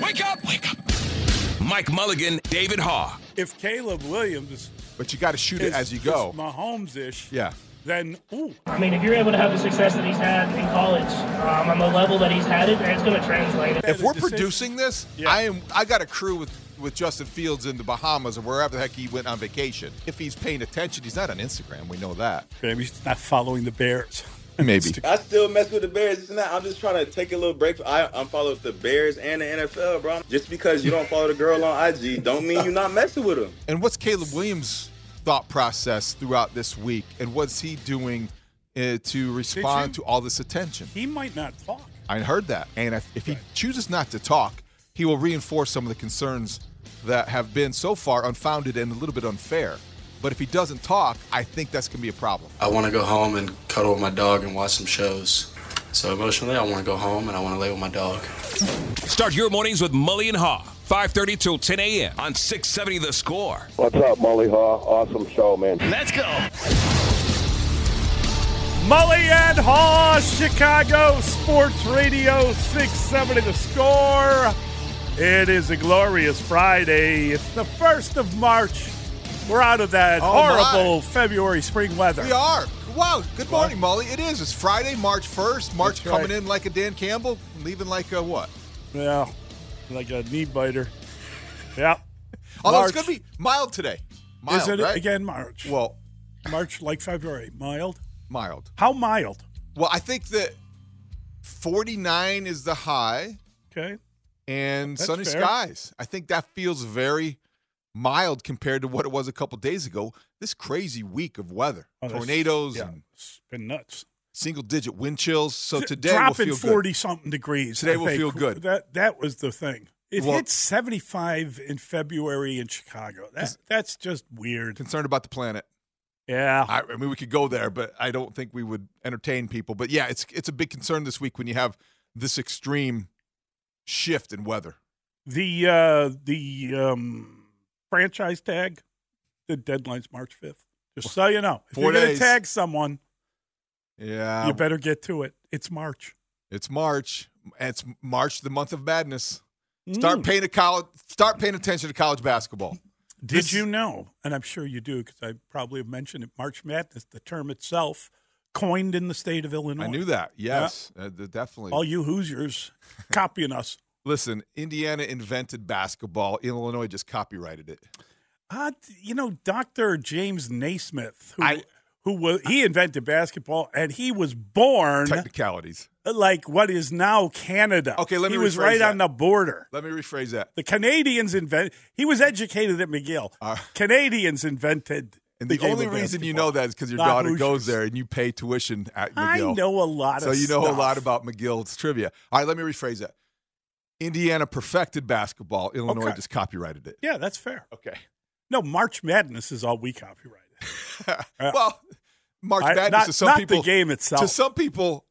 Wake up! Wake up! Mike Mulligan, David Haugh. If Caleb Williams But you got to shoot it as you go. is Mahomes-ish, Yeah. then ooh, I mean, if you're able to have the success that he's had in college um, on the level that he's had it, it's going to translate. If we're producing this, Yeah. I am. I got a crew with with Justin Fields in the Bahamas or wherever the heck he went on vacation. If he's paying attention, he's not on Instagram. We know that. maybe he's not following the Bears. Maybe. I still mess with the Bears. It's not. I'm just trying to take a little break. I, I'm following the Bears and the NFL, bro. Just because you don't follow the girl on IG, don't mean you're not messing with them. And what's Caleb Williams' thought process throughout this week, and what's he doing uh, to respond you- to all this attention? He might not talk. I heard that, and if, if he chooses not to talk, he will reinforce some of the concerns that have been so far unfounded and a little bit unfair. But if he doesn't talk, I think that's going to be a problem. I want to go home and cuddle with my dog and watch some shows. So emotionally, I want to go home and I want to lay with my dog. Start your mornings with Mully and Haugh. 5.30 till 10 a.m. on 670 The Score. What's up, Molly Haugh? Awesome show, man. Let's go. Mully and Haugh, Chicago Sports Radio 670 The Score. It is a glorious Friday. It's the 1st of March. We're out of that Oh, horrible my. February spring weather. We are. Wow. Good morning, Molly. It is. It's Friday, March 1st. March That's right. coming in like a Dan Campbell, leaving like a what? Yeah, like a knee biter. Yeah. Although March. it's going to be mild today. Mild, Is it right? again March? Well, March like February. Mild? mild. How mild? Well, I think that 49 is the high Okay. and That's sunny fair. skies. I think that feels very mild compared to what it was a couple days ago. This crazy week of weather, Oh, tornadoes Yeah, and it's been nuts. single digit wind chills. So today dropping will feel forty something degrees. Today I will think. feel good. That that was the thing. It Well- hit seventy five in February in Chicago. That, that's just weird. Concerned about the planet. Yeah. I, I mean, we could go there, but I don't think we would entertain people. But yeah, it's it's a big concern this week when you have this extreme shift in weather. The uh the um franchise tag, the deadline's March fifth. Just so you know, if Four you're going to tag someone, Yeah, you better get to it. It's March. it's March. It's March, the month of madness. Start Mm. paying a college. Start paying attention to college basketball. Did This- you know? And I'm sure you do because I probably have mentioned it. March Madness, the term itself, coined in the state of Illinois. I knew that. Yes, uh, definitely. All you Hoosiers copying us. Listen, Indiana invented basketball. Illinois just copyrighted it. Uh, you know, Dr. James Naismith, who, I- who was, he invented basketball and he was born Technicalities. like what is now Canada. Okay, let me He was right that. on the border. Let me rephrase that. The Canadians invented He was educated at McGill. Uh, Canadians invented. And the, game only reason you know that is because your Not daughter Hoosiers. goes there and you pay tuition at McGill. I know a lot So you know a lot about McGill's trivia. All right, let me rephrase that. Indiana perfected basketball. Illinois Okay. just copyrighted it. Yeah, that's fair. Okay. No, March Madness is all we copyrighted. well, March I- Madness not- to some not people the game itself. To some people,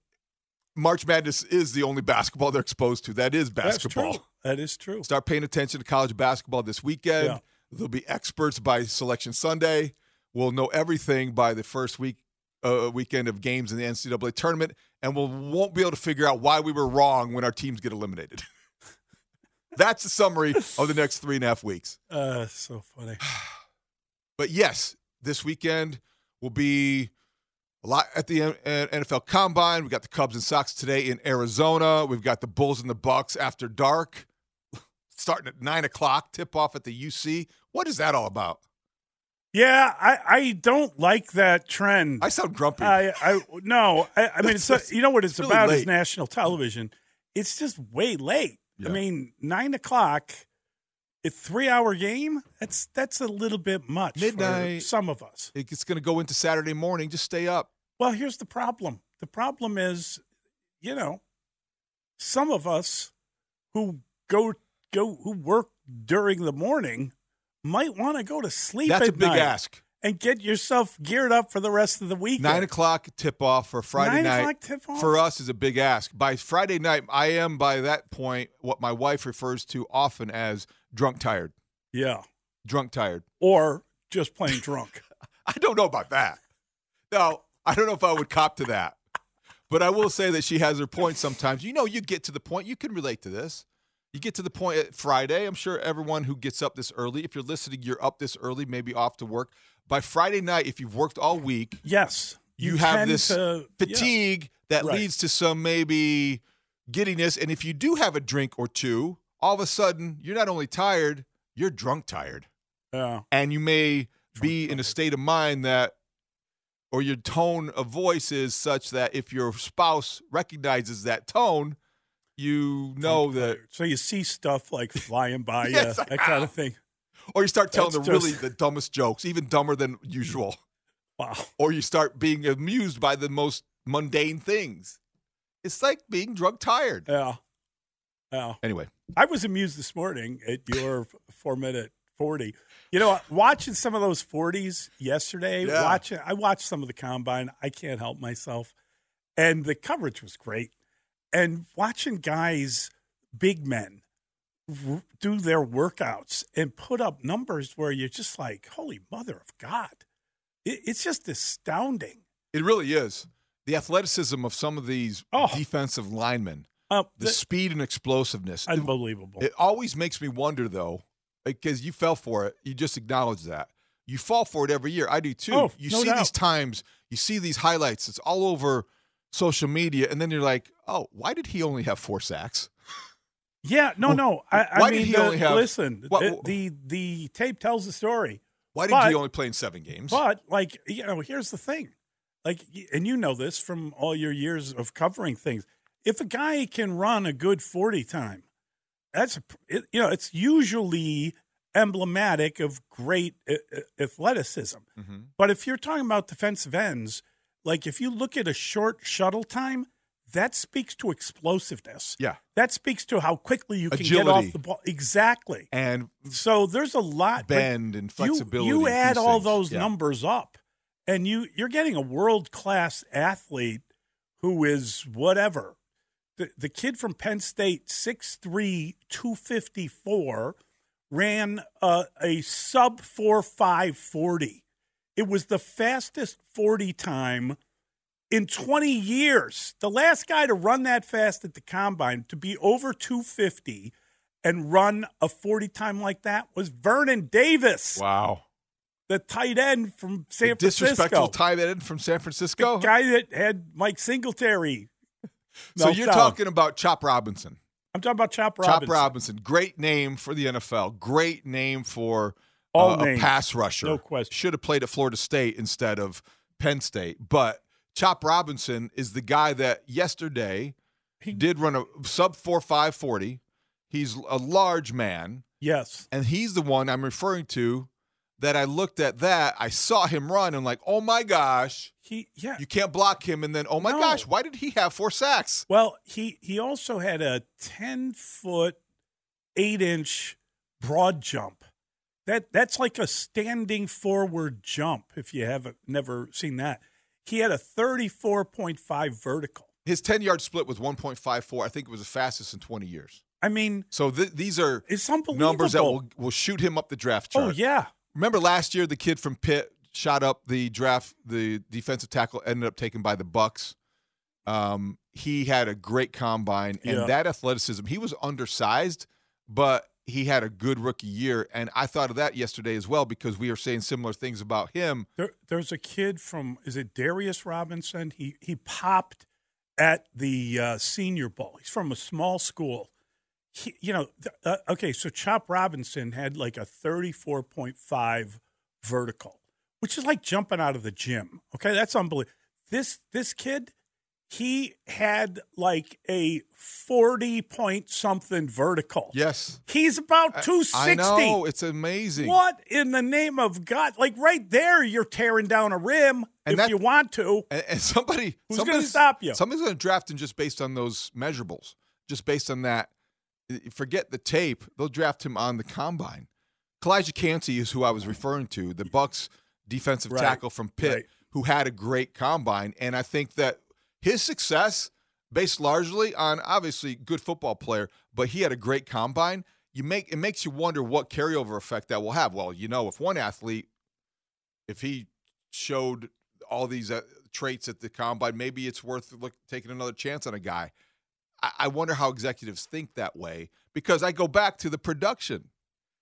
March Madness is the only basketball they're exposed to. That is basketball. That is true. Start paying attention to college basketball this weekend. Yeah. There'll be experts by Selection Sunday. We'll know everything by the first week uh, weekend of games in the NCAA tournament, and we won't be able to figure out why we were wrong when our teams get eliminated. That's the summary of the next three and a half weeks. Uh, so funny. But yes, this weekend will be a lot at the NFL Combine. We got the Cubs and Sox today in Arizona. We've got the Bulls and the Bucks after dark, starting at nine o'clock. Tip off at the UC. What is that all about? Yeah, I, I don't like that trend. I sound grumpy. I, I no, I, I mean, it's you know what it's really about is national television. It's just way late. Yeah. I mean, nine o'clock, a three-hour game. That's that's a little bit much for Midnight. some of us. It's going to go into Saturday morning. Just stay up. Well, here's the problem. The problem is, you know, some of us who go go who work during the morning might want to go to sleep. That's a big night ask. And get yourself geared up for the rest of the weekend. Nine o'clock tip off for Friday Nine night. o'clock tip-off? For us is a big ask. By Friday night, I am by that point what my wife refers to often as drunk tired. Yeah, Drunk tired. or just plain drunk. I don't know about that. No, I don't know if I would cop to that. But I will say that she has her point sometimes. You know, you get to the point, you can relate to this. You get to the point at Friday. I'm sure everyone who gets up this early, if you're listening, you're up this early, maybe off to work. By Friday night, if you've worked all week, Yes, you, have this to- yeah. fatigue that Right. leads to some maybe giddiness. And if you do have a drink or two, all of a sudden you're not only tired, you're drunk tired. Yeah. And you may be in a state of mind that, or your tone of voice is such that if your spouse recognizes that tone, you know that, So you see stuff like flying by Yes, you, that kind of thing. or you start telling That's the really the dumbest jokes, even dumber than usual. Wow. or you start being amused by the most mundane things. It's like being drug tired. Yeah. Yeah. Anyway, I was amused this morning at your four minute 40. You know, watching some of those 40s yesterday, Yeah. watching, I watched some of the combine. I can't help myself. And the coverage was great. And watching guys, big men, r- do their workouts and put up numbers where you're just like, holy mother of God. It, it's just astounding. it really is. The athleticism of some of these Oh. defensive linemen, Uh, the, the- speed and explosiveness. It, unbelievable. it always makes me wonder, though, because you fell for it. You just acknowledge that. You fall for it every year. I do too. Oh, you no see doubt. these times, you see these highlights. It's all over social media. And then you're like, oh, why did he only have four sacks? Yeah, no, no. I, I Why did mean, he the- only have- listen. what- the, the the tape tells the story, Why did But- he only play in seven games? but like you know, here's the thing, like, and you know this from all your years of covering things. If a guy can run a good forty time, that's a, it, you know, it's usually emblematic of great athleticism. Mm-hmm. But if you're talking about defensive ends, like if you look at a short shuttle time, that speaks to explosiveness. Yeah. That speaks to how quickly you can get off the ball. Exactly. And So there's a lot. bend and flexibility. You, and add all those Yeah. numbers up, and you you're getting a world class athlete who is whatever. The the kid from Penn State, 6'3", 254, ran uh, a sub four five forty. It was the fastest forty time in 20 years. The last guy to run that fast at the combine, to be over 250 and run a 40 time like that, was Vernon Davis, Wow. the tight end from San Disrespectful Francisco. Disrespectful tight end from San Francisco. guy that had Mike Singletary. so you're out. talking about Chop Robinson. I'm talking about Chop Robinson. Chop Robinson, great name for the NFL. Great name for All uh, a pass rusher. No question. Should have played at Florida State instead of Penn State. But Chop Robinson is the guy that yesterday he, did run a sub four five forty. He's a large man, Yes. and he's the one I'm referring to. That I looked at that, I saw him run, and like, oh my gosh, He yeah. you can't block him. And then, oh my No. gosh, why did he have four sacks? Well, he he also had a ten foot, eight inch broad jump. That that's like a standing forward jump. If you haven't never seen that, he had a thirty four point five vertical. His 10 yard split was 1.54. I think it was the fastest in 20 years. I mean, So th- these are it's unbelievable. numbers that will, will shoot him up the draft chart. oh yeah, Remember last year, the kid from Pitt shot up the draft. The defensive tackle ended up taken by the Bucks. Um, he had a great combine, and Yeah. that athleticism. He was undersized, but he had a good rookie year, and I thought of that yesterday as well because we were saying similar things about him. There, there's a kid from is it Darius Robinson? He he popped at the uh, Senior Bowl. He's from a small school. He, you know, uh, okay, so Chop Robinson had like a 34.5 vertical, which is like jumping out of the gym. Okay, that's unbelievable. This this kid, he had like a 40 point something vertical. Yes. He's about 260. I know. It's amazing. What in the name of God? Like right there, you're tearing down a rim And if that- you want to. And, and somebody Who's gonna somebody's- stop you? Somebody's going to draft him just based on those measurables, just based on that. Forget the tape; they'll draft him on the combine. Calijah Kancey is who I was referring to, the Bucks defensive Right, tackle from Pitt, right. who had a great combine, and I think that his success, based largely on obviously good football player, but he had a great combine. You make it makes you wonder what carryover effect that will have. Well, you know, if one athlete if he showed all these uh, traits at the combine, maybe it's worth look, taking another chance on a guy. I, I wonder how executives think that way because I go back to the production.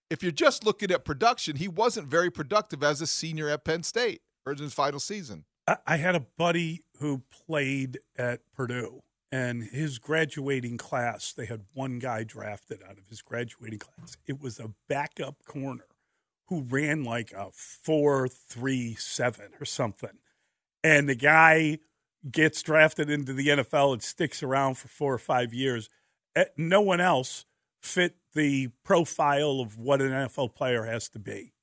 If you're just looking at production, he wasn't very productive as a senior at Penn State or in his final season. I, I had a buddy who played at Purdue, and his graduating class, they had one guy drafted out of his graduating class. It was a backup corner who ran like a four three seven or something, and the guy gets drafted into the NFL and sticks around for four or five years. Eh, No one else fit the profile of what an NFL player has to be,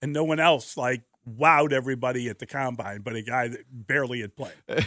and no one else like wowed everybody at the combine, but a guy that barely had played.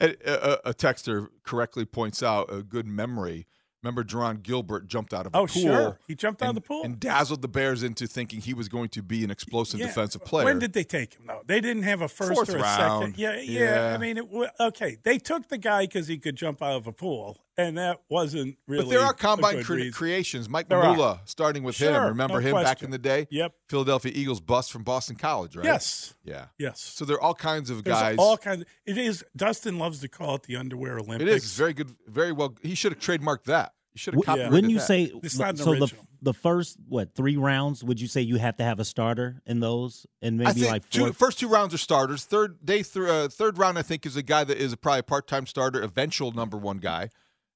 And uh, a, texter correctly points out a good memory. Remember, Jarron Gilbert jumped out of a pool. Oh, pool. sure. He jumped out and, of the pool. and dazzled the Bears into thinking he was going to be an explosive Yeah. defensive player. When did they take him? though? they didn't have a first Fourth or a round. second. Yeah, yeah. Yeah. I mean, it, okay, they took the guy because he could jump out of a pool, and that wasn't really. but there are a combine cre- creations. Mike There are. Mamula, starting with him. Remember no him back in the day? Yep. Philadelphia Eagles bust from Boston College, right? Yes. Yeah. Yes. So there are all kinds of There's guys. all kinds. It is. Dustin loves to call it the underwear Olympics. it is very good. Very well. He should have trademarked that. He should have W- copyrighted Wouldn't you that. say It's not so? The original. the first what three rounds? Would you say you have to have a starter in those, and I maybe think like two, four? first two rounds are starters. Third day, th- uh, third round, I think is a guy that is a probably a part-time starter, eventual number one guy,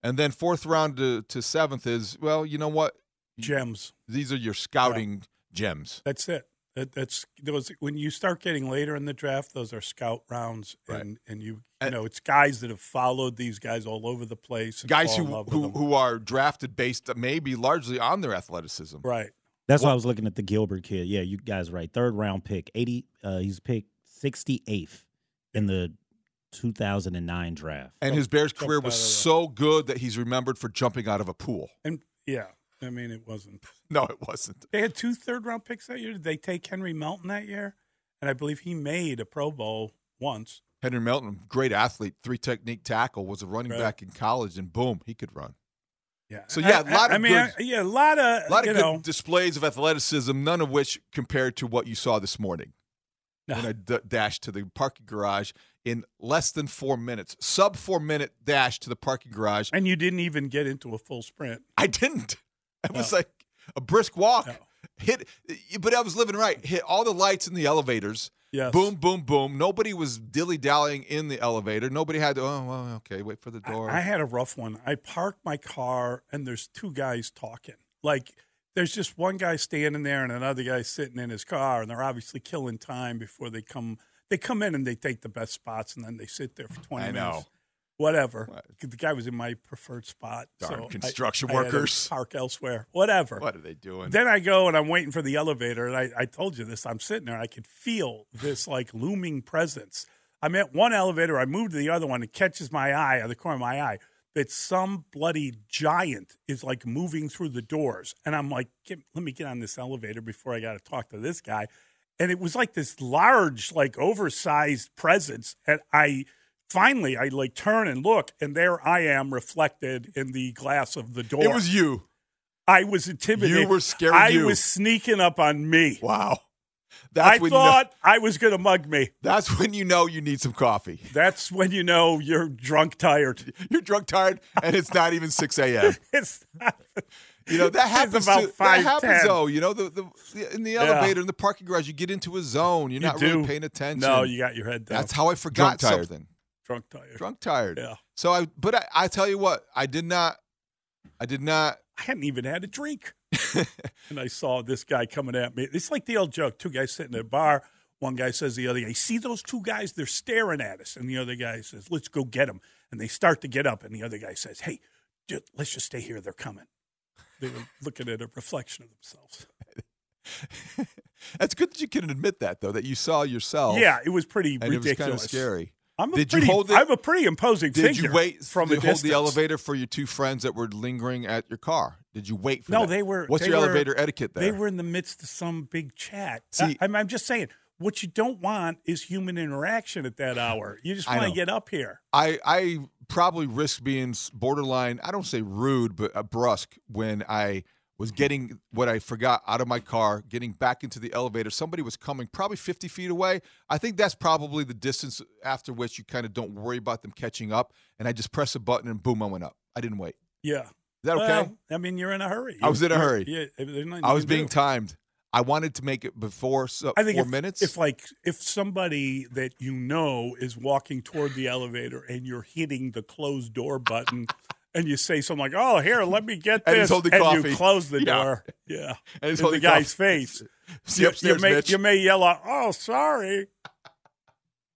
and then fourth round to, to seventh is well, you know what? gems. These are your scouting gems. That's it. That, that's those when you start getting later in the draft. Those are scout rounds, Right. and and you you And- know it's guys that have followed these guys all over the place. and Guys who in love with who, who are drafted based maybe largely on their athleticism. right. That's why I was looking at the Gilbert kid. Yeah, you guys right. Third round pick, eighty. Uh, he's picked sixty eighth in the two thousand and nine draft. And oh, his Bears oh, career was so good that he's remembered for jumping out of a pool. And yeah, I mean it wasn't. No, it wasn't. They had two third round picks that year. Did they take Henry Melton that year? And I believe he made a Pro Bowl once. Henry Melton, great athlete, three technique tackle, was a running Right. back in college, and boom, he could run. Yeah. So, yeah, a I- lot I, of I mean, good- I- yeah, a lot of A lot of good know. displays of athleticism, none of which compared to what you saw this morning. No. When I d- dashed to the parking garage in less than four minutes, sub four minute dash to the parking garage. And you didn't even get into a full sprint. I didn't. It was like a brisk walk. No. Hit, but I was living right. Hit all the lights in the elevators. Yes. Boom, boom, boom. Nobody was dilly dallying in the elevator. Nobody had to. Oh, well, okay. Wait for the door. I, I had a rough one. I parked my car and there's two guys talking. Like there's just one guy standing there and another guy sitting in his car, and they're obviously killing time before they come. They come in and they take the best spots, and then they sit there for twenty I know. minutes. Whatever. What? The guy was in my preferred spot. Darn so I- construction I workers. park elsewhere. Whatever. what are they doing? Then I go and I'm waiting for the elevator, and I, I told you this. I'm sitting there, I could feel this like looming presence. I'm at one elevator, I move to the other one, it catches my eye on the corner of my eye that some bloody giant is like moving through the doors, and I'm like, get, let me get on this elevator before I got to talk to this guy. And it was like this large, like oversized presence, and I. Finally, I like turn and look, and there I am reflected in the glass of the door. it was you. I was intimidated. You were scared I you. was sneaking up on me. Wow. That's I thought I was going to mug me. that's when you know you need some coffee. That's when you know you're drunk tired. You're drunk, tired, and it's not even 6 a.m. It's not You know that happens. about to, that 5'10". happens though. You know the, the in the Yeah. elevator in the parking garage, you get into a zone. You're You not really paying attention. No, you got your head down. That's how I forgot Drunk tired. something. Drunk tired. Drunk tired. Yeah. So I, but I, I tell you what, I did not, I did not. I hadn't even had a drink. and I saw this guy coming at me. It's like the old joke two guys sitting at a bar. One guy says to the other guy, See those two guys? They're staring at us. And the other guy says, Let's go get them. And they start to get up. And the other guy says, Hey, let's just stay here. They're coming. They were looking at a reflection of themselves. That's good that you can admit that though, that you saw yourself. Yeah, it was pretty and it was kind ridiculous. of scary. I'm a did pretty, you hold? I'm a pretty imposing did figure you wait from to a hold the elevator for your two friends that were lingering at your car? Did you wait for No, that? they were. What's they your were- elevator etiquette there? They were in the midst of some big chat. See- I, am I'm just saying, what you don't want is human interaction at that hour. You just want to get up here. I I probably risked being borderline. I don't say rude, but brusque when I was mm-hmm. getting what I forgot out of my car, getting back into the elevator. Somebody was coming, probably fifty feet away. I think that's probably the distance after which you kind of don't worry about them catching up. And I just press a button and boom, I went up. I didn't wait. Yeah. Is that okay? Well, I mean, you're in a hurry. I was in a hurry. Yeah, I was being do. timed. I wanted to make it before so, I think four if, minutes. if like if somebody that you know is walking toward the elevator and you're hitting the closed door button and you say something like, "Oh, here, let me get And this," he's holding and coffee. you close the Yeah. door, yeah, And he's in the guy's coffee. face. See you, you may Mitch. you may yell out, "Oh, sorry,"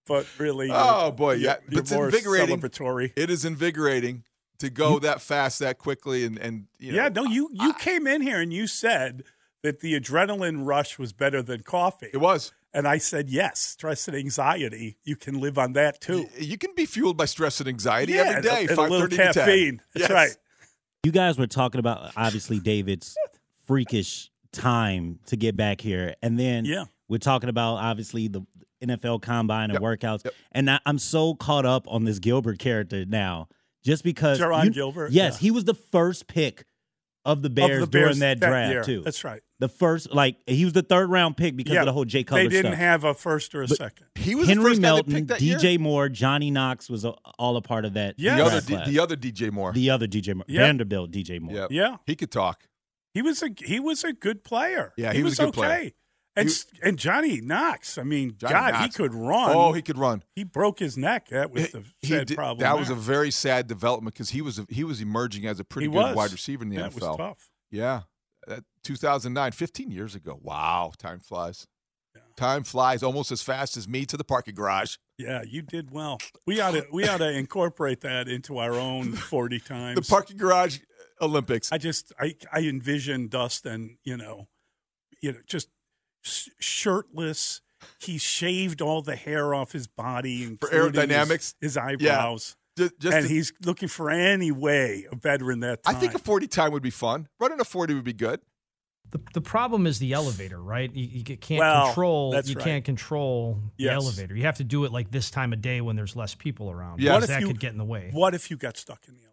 but really, Oh boy, yeah, it's invigorating. celebratory. It is invigorating to go that fast, that quickly, and and you know, yeah, no, you you came in here and you said that the adrenaline rush was better than coffee. it was. And I said, yes, stress and anxiety, you can live on that too. You can be fueled by stress and anxiety Yeah, every day. and a Five little thirty to 10. caffeine. That's Yes. right. You guys were talking about obviously David's freakish time to get back here, and then Yeah. we're talking about obviously the NFL Combine and Yep. workouts, Yep. and I, I'm so caught up on this Gilbert character now, just because Jarron you- Gilbert? Yes, Yeah. he was the first pick of the Bears, of the Bears during that draft year. too. That's right. The first, like he was the third round pick because yeah, of the whole Jay Cutler They didn't stuff. have a first or a But- second. He was the Henry first Melton, that DJ year? Moore, Johnny Knox was a, all a part of that. Yeah. The draft other, D- the other DJ Moore. the other DJ Moore, Yeah. Vanderbilt DJ Moore. yeah, Yeah. he could talk. He was a he was a good player. Yeah, he was a good okay. player. And He- and Johnny Knox, I mean, Johnny God, Knox. he could run. Oh, he could run. He broke his neck. That was the He sad did- problem. that was a very sad development because he was a, he was emerging as a pretty He good was. wide receiver in the That NFL. was tough. Yeah, That 2009, 15 years ago. Wow, time flies. Time flies almost as fast as me to the parking garage. Yeah, you did well. We ought to we ought to incorporate that into our own forty times. The parking garage uh, Olympics. I just I I envision Dustin, you know, you know, just shirtless. He shaved all the hair off his body For including his- aerodynamics? his, Yeah. eyebrows, Just, just and to- he's looking for any way a veteran that I think a 40 time would be fun. Running a 40 would be good. The, the problem is the elevator, right? You, you can't Well, control. that's You right. can't control the Yes. elevator. You have to do it like this time of day when there's less people around. Yeah. What if that you- could get in the way. what if you got stuck in the elevator?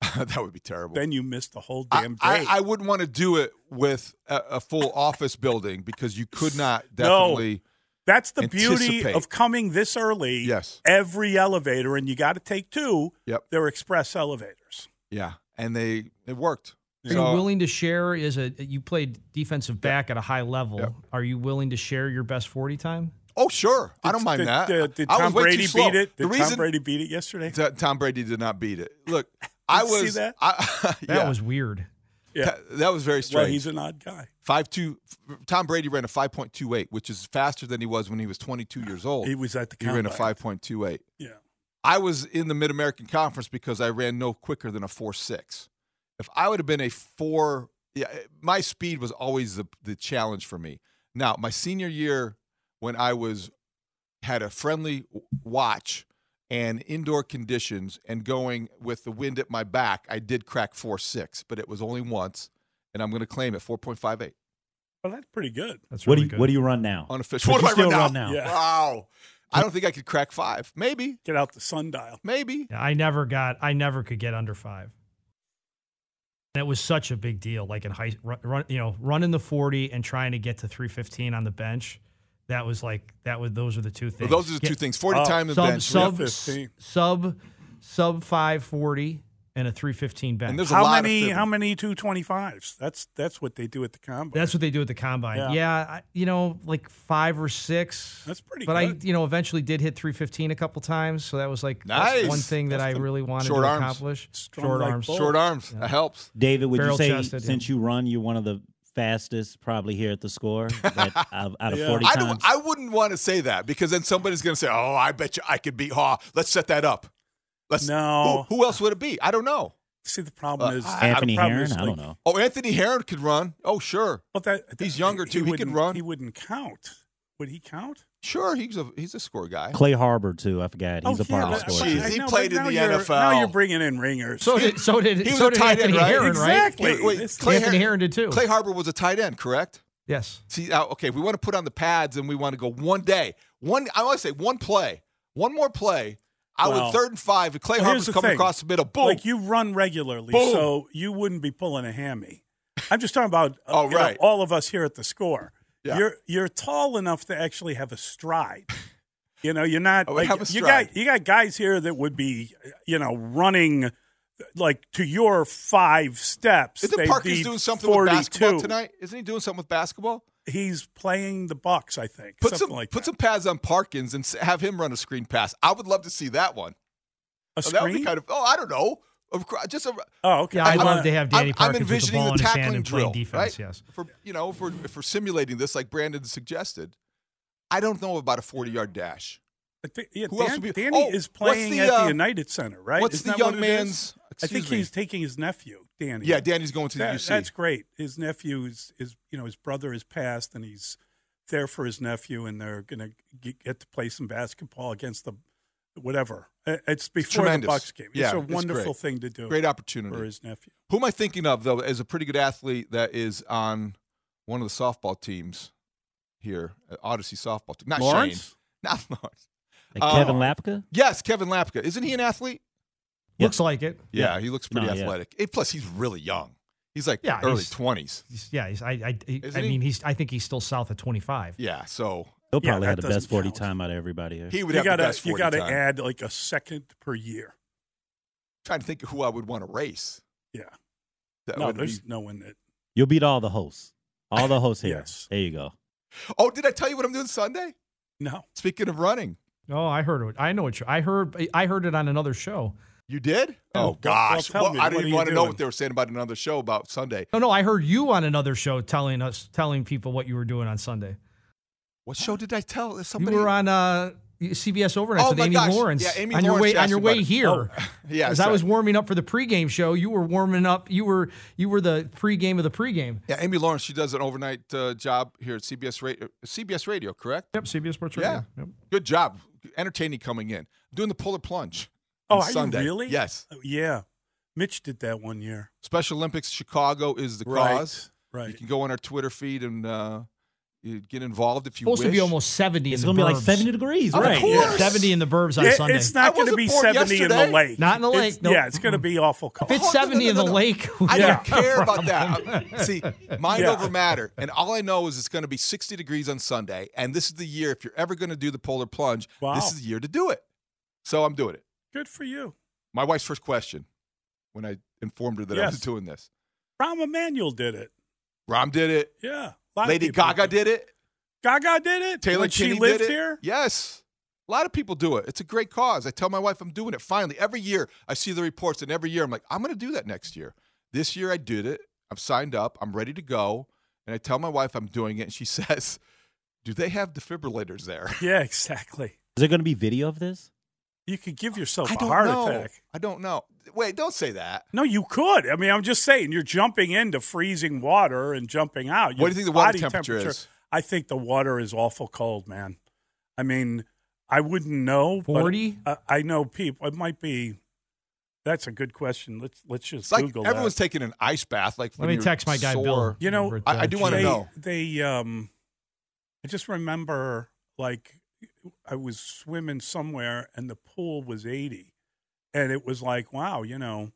that would be terrible. Then you missed the whole I, damn day. I, I wouldn't want to do it with a, a full office building because you could not No. definitely. That's the beauty of coming this early. Yes. Every elevator, and you got to take two. Yep. They're express elevators. Yeah, and they it worked. Are you willing to share? Is a you played defensive back at a high level? Yep. Are you willing to share your best forty time? Oh, sure. I don't mind did, that. Did, did Tom Brady beat it? The Did reason Tom Brady beat it yesterday? T- Tom Brady did not beat it. Look, I you see was that? I, That was weird. Yeah. That was very Well, strange. he's an odd guy. Five two. Tom Brady ran a five point two eight, which is faster than he was when he was twenty two years old. He was at the He ran a five point two eight. Yeah. I was in the Mid American Conference because I ran no quicker than a four six. If I would have been a four, yeah, my speed was always the the challenge for me. Now, my senior year, when I was had a friendly watch and indoor conditions and going with the wind at my back, I did crack four six, but it was only once, and I'm going to claim it four point five eight Well, that's pretty good. That's What do you good. What do you run now? unofficial. Would What do I still run run now? now? Yeah. Wow, I don't think I could crack five. Maybe, Get out the sundial. maybe. Yeah, I never got. I never could get under five. And it was such a big deal. Like in high, run, run, you know, running the forty and trying to get to three fifteen on the bench. That was like that. Was those are the two Well, things. those are the Get- two things: forty Oh, time and sub bench. sub 15. sub sub five forty and a 315 bench. And there's a how lot many? fibbing. How many 225s? That's that's what they do at the combine. That's what they do at the combine. Yeah. Yeah, I, you know, like five or six. That's pretty But good. I, you know, eventually did hit 315 a couple times, so that was like Nice. one thing that That's I really wanted short to arms. accomplish. Strong short arms. bull. Short arms. That helps. David, would you say Barrel-chested, yeah. since you run, you're one of the fastest probably here at the score that, out, out of Yeah. 40 I times? don't. I wouldn't want to say that because then somebody's going to say, "Oh, I bet you I could beat Haugh." Let's set that up. Let's. No. Who, who else would it be? I don't know. See, the problem Uh, is Anthony the problem Herron? is, I don't know. Oh, Anthony Herron could run. Oh, sure. Well, that, He's younger, too. He could wouldn't- run. He wouldn't count. Would he count? Sure, he's a he's a score guy. Clay Harbor, too. I forgot. He's oh, a part yeah, of the score. Jeez, team. he I know, played in the NFL. Now you're bringing in ringers. So did so did He was so a did tight end, Anthony right? Herron, right? Exactly. Wait, This- Clay Anthony Her- Herron did too. Clay Harbor was a tight end, correct? Yes. See, okay, if we want to put on the pads and we want to go one day. One, I want to say one play, one more play. I Well, would third and five, and Clay Well, Harbor's coming thing. across the middle. Boom. Like you run regularly, Boom. so you wouldn't be pulling a hammy. I'm just talking about uh, Oh, you know, all of us here at the score. Yeah. You're you're tall enough to actually have a stride. You know, you're not like have a you stride. got you got guys here that would be you know running like to your five steps. Isn't doing something with basketball tonight? Isn't he doing something with basketball? He's playing the Bucks, I think. Put something some like put that. some pads on Parkins and have him run a screen pass. I would love to see that one. a Oh, that would be screen. kind of oh I don't know just a oh, okay. Yeah, I'd I'm- love to have Danny I'm, I'm with the envisioning ball the in hand tackling and drill, defense, right? yes. For you know, for we're if we're simulating this like Brandon suggested, I don't know about a forty yard dash. I think, yeah, Who else Dan- would be- Danny Oh, is playing the, at uh, the United Center, right? what's Isn't the that what young man's- I think me. he's taking his nephew, Danny. Yeah, Danny's going to the That- UC. That's great. His nephew is, is, you know, his brother has passed, and he's there for his nephew, and they're going to get to play some basketball against the whatever. Uh, It's before the tremendous. Bucks game. Yeah, it's a wonderful great. thing to do. Great opportunity for his nephew. Who am I thinking of though? As a pretty good athlete that is on one of the softball teams here, at Audacy softball team. Not Lawrence? Shane. Not Lawrence. Like Uh, Kevin Lapka? Yes, Kevin Lapka. Isn't he an athlete? Looks like it. Yeah, he looks pretty No, athletic. Eh, Plus, he's really young. He's like Yeah, early twenties. Yeah, he's, I, I, he- Isn't I he? mean, he's. I think he's still south of 25. Yeah, so He'll probably that have the best 40 count. time out of everybody here. he would You have got the to best you got to add like a second per year. trying to think of who I would want to race. Yeah. That no, there's be- no one that. You'll beat all the hosts. All the hosts here. Yes. There you go. Oh, did I tell you what I'm doing Sunday? No. Speaking of running, Oh, I heard it. I know what you. I heard. I heard it on another show. you did? No. Oh gosh, tell Well, me, I didn't even want to know what they were saying about another show about Sunday. No, no, I heard you on another show telling us, telling people what you were doing on Sunday. What show did I tell? Somebody You were on uh, CBS Overnight Oh, with Amy gosh. Lawrence. Yeah, Amy on your way on your way here. Oh, yeah, as I was warming up for the pregame show, you were warming up. You were you were the pregame of the pregame. Yeah, Amy Lawrence. She does an overnight uh, job here at CBS Radio. CBS Radio, correct? Yep, CBS Sports Radio. Yeah. Yep. Good job. Entertaining coming in. doing the polar plunge. Oh, on are Sunday. you really? Yes. Oh, yeah. Mitch did that one year. Special Olympics Chicago is the Right, cause. right. You can go on our Twitter feed and uh, you get involved if you Supposed wish. to be almost 70 It's going to be like 70 degrees, Of right? course. 70 in the burbs on Yeah, Sunday. it's not going to be bored 70 in the lake. Not in the It's- lake, nope. Yeah, it's going to be awful cold. if it's Oh, no, no, 70 no, in the no. lake, I don't care about that. See, mind Yeah. over matter. And all I know is it's going to be 60 degrees on Sunday. And this is the year, if you're ever going to do the polar plunge, Wow. this is the year to do it. So I'm doing it. Good for you. My wife's first question when I informed her that I was doing this Rahm Emanuel did it. Rahm did it. Yeah. A lot of Lady people Gaga did it. Gaga did it. Taylor when she lived did it. here. Yes. A lot of people do it. It's a great cause. I tell my wife I'm doing it finally. Every year I see the reports, and every year I'm like, I'm going to do that next year. This year I did it. I'm signed up. I'm ready to go. And I tell my wife I'm doing it, and she says, Do they have defibrillators there? Yeah, exactly. Is there going to be video of this? You could give yourself I a heart know. attack. I don't know. Wait, don't say that. No, you could. I mean, I'm just saying, you're jumping into freezing water and jumping out. What do you think the water body temperature is? I think the water is awful cold, man. I mean, I wouldn't know. 40? I, I know people. It might be. That's a good question. Let's let's just It's like Google everyone's that. taking an ice bath. Like Let me text my guy sore. Bill. You know, I- I do wanna know. They um, I just remember like I was swimming somewhere and the pool was eighty, and it was like, wow, you know,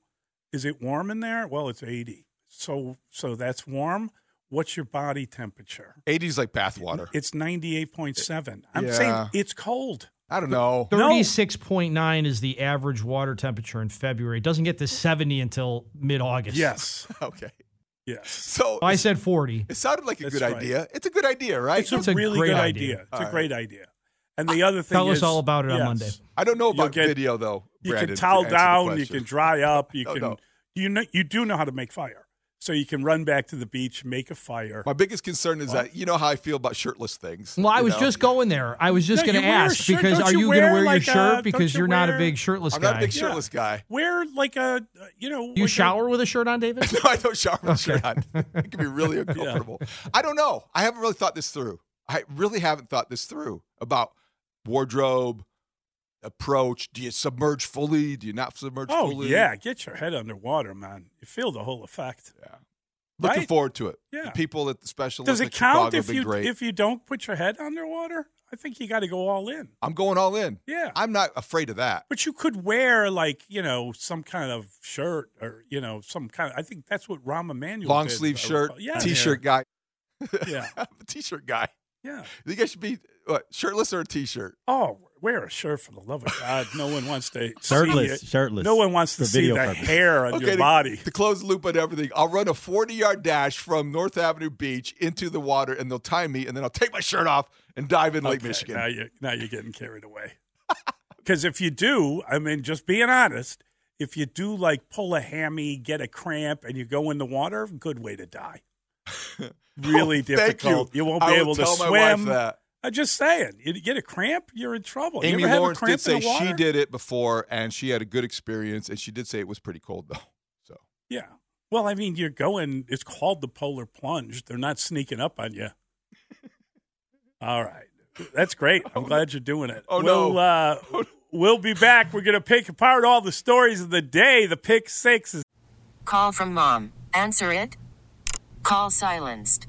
is it warm in there? Well, it's eighty. So so that's warm. What's your body temperature? 80's like bathwater. It's ninety eight point seven. I'm Yeah. saying it's cold. I don't know. 36.9 is the average water temperature in February. It doesn't get to 70 until mid August. Yes. Okay. Yes. So I said 40. it sounded like a That's good right. idea. It's a good idea, right? It's a It's a really great good idea. idea. It's All a right. great idea. And the other thing Tell us all about it on Monday. I don't know You'll about get- video though. You Brandon, can towel down. You can dry up. You No, can. no. You know. You do know how to make fire, so you can run back to the beach, make a fire. My biggest concern is that you know how I feel about shirtless things. Well, I was know? just going there. I was just No, going to you wear a ask shirt. because are you you going to wear wear your like a- shirt don't because you you're not a big shirtless guy. I'm not a big shirtless guy. Wear like a, uh, you know, you like a- shower with a shirt on, David? No, I don't shower with a shirt on. It can be really uncomfortable. I don't know. I haven't really thought this through. I really haven't thought this through about wardrobe, approach. Do you submerge fully? Do you not submerge Oh fully? yeah, get your head underwater, man. You feel the whole effect. Yeah. Looking Right? forward to it. Yeah. The people at the Special Does it count Chicago if you great. if you don't put your head underwater? I think you got to go all in. I'm going all in. Yeah. I'm not afraid of that. But you could wear like you know some kind of shirt or you know some kind. Of, I think that's what Rahm Emanuel Long did, sleeve shirt. Yeah, t-shirt guy. Yeah. I'm a t-shirt guy. Yeah. You guys should be what, shirtless or a t-shirt? Oh, wear a shirt for the love of God. No one wants to Shirtless, see it. shirtless No one wants to see video the purposes. hair on your to- body. To, close the loop on everything, I'll run a 40 yard dash from North Avenue Beach into the water, and they'll time me, and then I'll take my shirt off and dive in Lake Michigan. Now you're now you're getting carried away. Because if you do, I mean, just being honest, if you do like pull a hammy, get a cramp, and you go in the water, good way to die. Really Oh, thank difficult. you. won't I be will able to tell my wife swim. That. I'm just saying, you get a cramp, you're in trouble. you Amy ever have Lawrence a cramp did say in the water? she did it before, and she had a good experience, and she did say it was pretty cold though. So Yeah. Well, I mean, you're going. It's called the polar plunge. They're not sneaking up on you. All right, that's great. I'm glad you're doing it. Oh, we'll, no. Uh, we'll be back. We're going to pick apart all the stories of the day. The pick six is Call from mom. Answer it. Call silenced.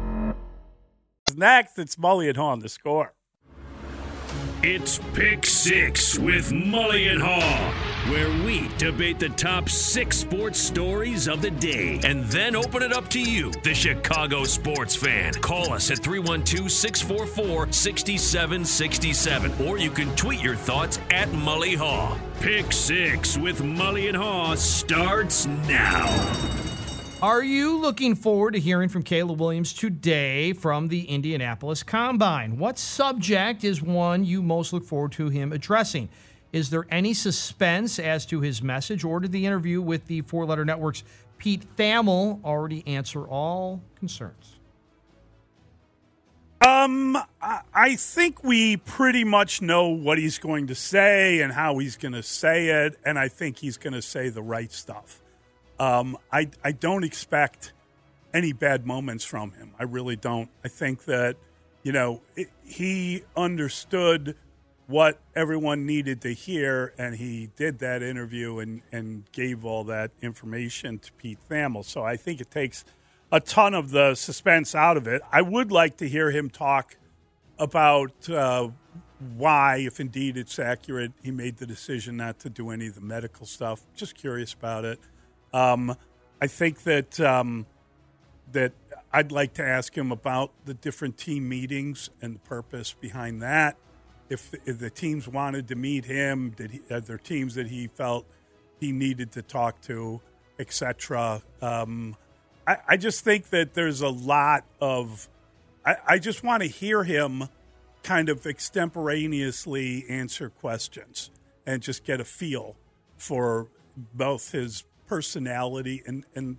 next. It's Molly and Hawn. The score. It's Pick Six with Mully and Haugh, where we debate the top six sports stories of the day and then open it up to you, the Chicago sports fan. Call us at 312 644 6767, or you can tweet your thoughts at Mully Haugh. Pick Six with Mully and Haugh starts now. Are you looking forward to hearing from Caleb Williams today from the Indianapolis Combine? What subject is one you most look forward to him addressing? Is there any suspense as to his message, or did the interview with the Four Letter Network's Pete Thamel already answer all concerns? Um, I, I think we pretty much know what he's going to say and how he's going to say it, and I think he's going to say the right stuff. Um, I I don't expect any bad moments from him. I really don't. I think that you know it, he understood what everyone needed to hear, and he did that interview and and gave all that information to Pete Thamel. So I think it takes a ton of the suspense out of it. I would like to hear him talk about uh, why, if indeed it's accurate, he made the decision not to do any of the medical stuff. Just curious about it. Um, I think that um, that I'd like to ask him about the different team meetings and the purpose behind that. If, if the teams wanted to meet him, did he, are there teams that he felt he needed to talk to, etc. Um, I, I just think that there's a lot of. I, I just want to hear him kind of extemporaneously answer questions and just get a feel for both his personality and and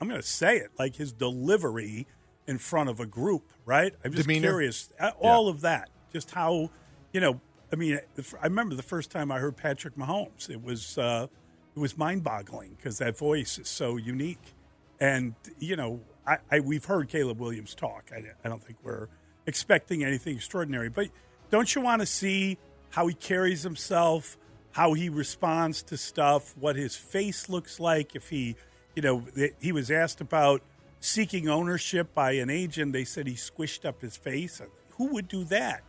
I'm going to say it like his delivery in front of a group, right? I'm just Demeanor? curious, all of that, just how you know. I mean, I remember the first time I heard Patrick Mahomes. It was uh, it was mind boggling because that voice is so unique, and you know, I, I we've heard Caleb Williams talk. I, I don't think we're expecting anything extraordinary, but don't you want to see how he carries himself, how he responds to stuff, what his face looks like if he, you know, he was asked about seeking ownership by an agent. They said he squished up his face. Who would do that?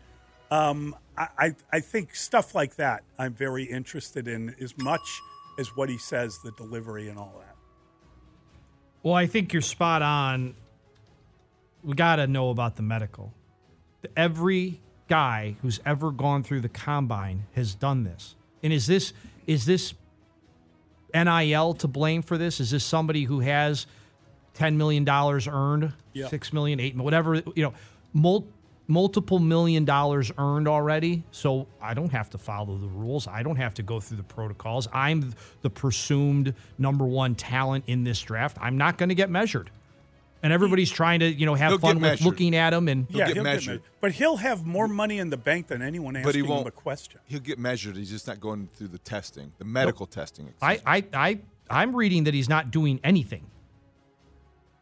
Um, I, I, I think stuff like that I'm very interested in as much as what he says, the delivery and all that. Well, I think you're spot on. We got to know about the medical. Every guy who's ever gone through the combine has done this. And is this is this NIL to blame for this? Is this somebody who has ten million dollars earned, Yeah. six million, eight, whatever you know, mul- multiple million dollars earned already? So I don't have to follow the rules. I don't have to go through the protocols. I'm the presumed number one talent in this draft. I'm not going to get measured. And everybody's trying to, you know, have He'll fun with measured. looking at him and yeah, get he'll measured. get measured. But he'll have more money in the bank than anyone asking but he won't. a question. He'll get measured. He's just not going through the testing, the medical testing. I, I, I, I'm reading that he's not doing anything.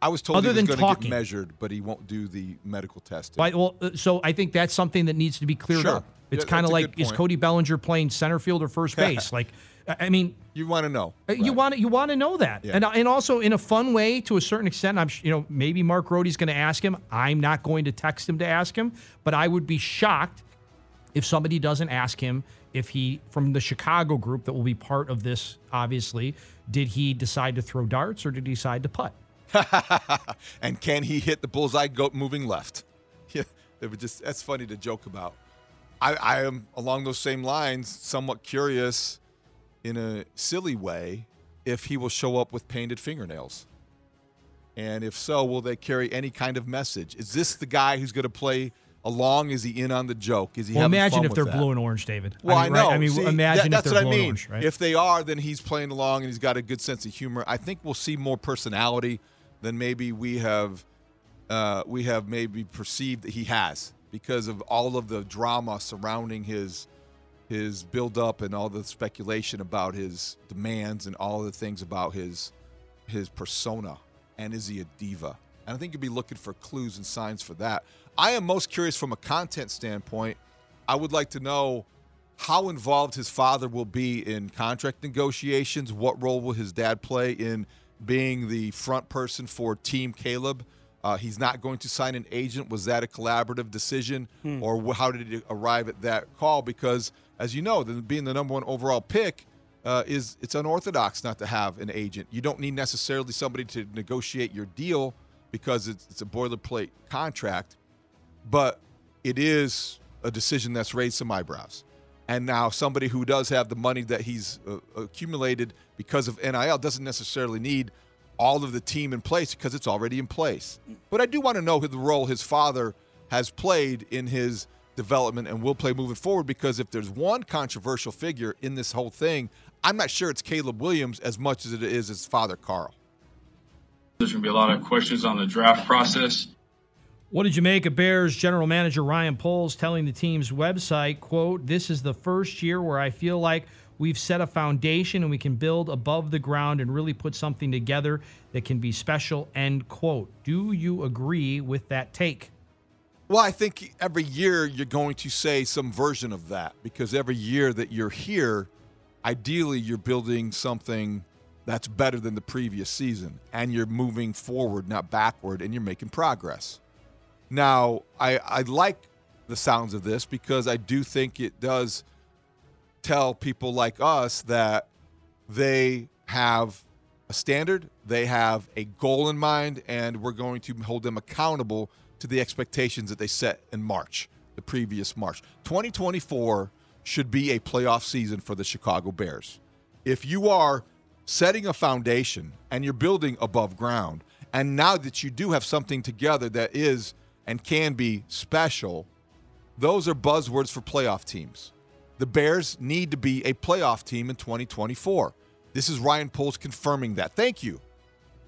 I was told Other he was than going to get talking. measured, but he won't do the medical testing. Why, well, uh, so I think that's something that needs to be cleared Sure. up. It's Yeah, kind of like is. Cody Bellinger playing center field or first base? like, I mean, you want to know. uh, you want to you want to know that, Yeah. and and also in a fun way to a certain extent. I'm you know maybe Mark Rody's going to ask him. I'm not going to text him to ask him, but I would be shocked if somebody doesn't ask him if he from the Chicago group that will be part of this. Obviously, did he decide to throw darts or did he decide to putt? and can he hit the bullseye goat moving left? Yeah, it would just that's funny to joke about. I, I am along those same lines, somewhat curious in a silly way if he will show up with painted fingernails. And if so, will they carry any kind of message? Is this the guy who's going to play along? Is he in on the joke? Is he Well, imagine if they're that? blue and orange, David. Well, I, mean, know. right? I mean, See, imagine that- if that's they're what I blue and mean. orange, right? If they are, then he's playing along and he's got a good sense of humor. I think we'll see more personality than maybe we have. Uh, we have maybe perceived that he has because of all of the drama surrounding his his build up and all the speculation about his demands and all the things about his his persona and is he a diva and i think you'll be looking for clues and signs for that i am most curious from a content standpoint i would like to know how involved his father will be in contract negotiations what role will his dad play in being the front person for team caleb uh, he's not going to sign an agent. Was that a collaborative decision, Hmm. or how did he arrive at that call? Because, as you know, the, being the number one overall pick uh, is it's unorthodox not to have an agent. You don't need necessarily somebody to negotiate your deal because it's, it's a boilerplate contract, but it is a decision that's raised some eyebrows. And now somebody who does have the money that he's uh, accumulated because of NIL doesn't necessarily need all of the team in place because it's already in place. But I do want to know the role his father has played in his development and will play moving forward because if there's one controversial figure in this whole thing, I'm not sure it's Caleb Williams as much as it is his father, Carl. There's going to be a lot of questions on the draft process. What did you make of Bears general manager Ryan Poles telling the team's website, quote, this is the first year where I feel like we've set a foundation and we can build above the ground and really put something together that can be special, end quote. Do you agree with that take? Well, I think every year you're going to say some version of that because every year that you're here, ideally you're building something that's better than the previous season and you're moving forward, not backward, and you're making progress. Now, I, I like the sounds of this because I do think it does tell people like us that they have a standard, they have a goal in mind, and we're going to hold them accountable to the expectations that they set in March, the previous March. 2024 should be a playoff season for the Chicago Bears. If you are setting a foundation and you're building above ground, and now that you do have something together that is and can be special, those are buzzwords for playoff teams. The Bears need to be a playoff team in 2024. This is Ryan Poles confirming that. Thank you.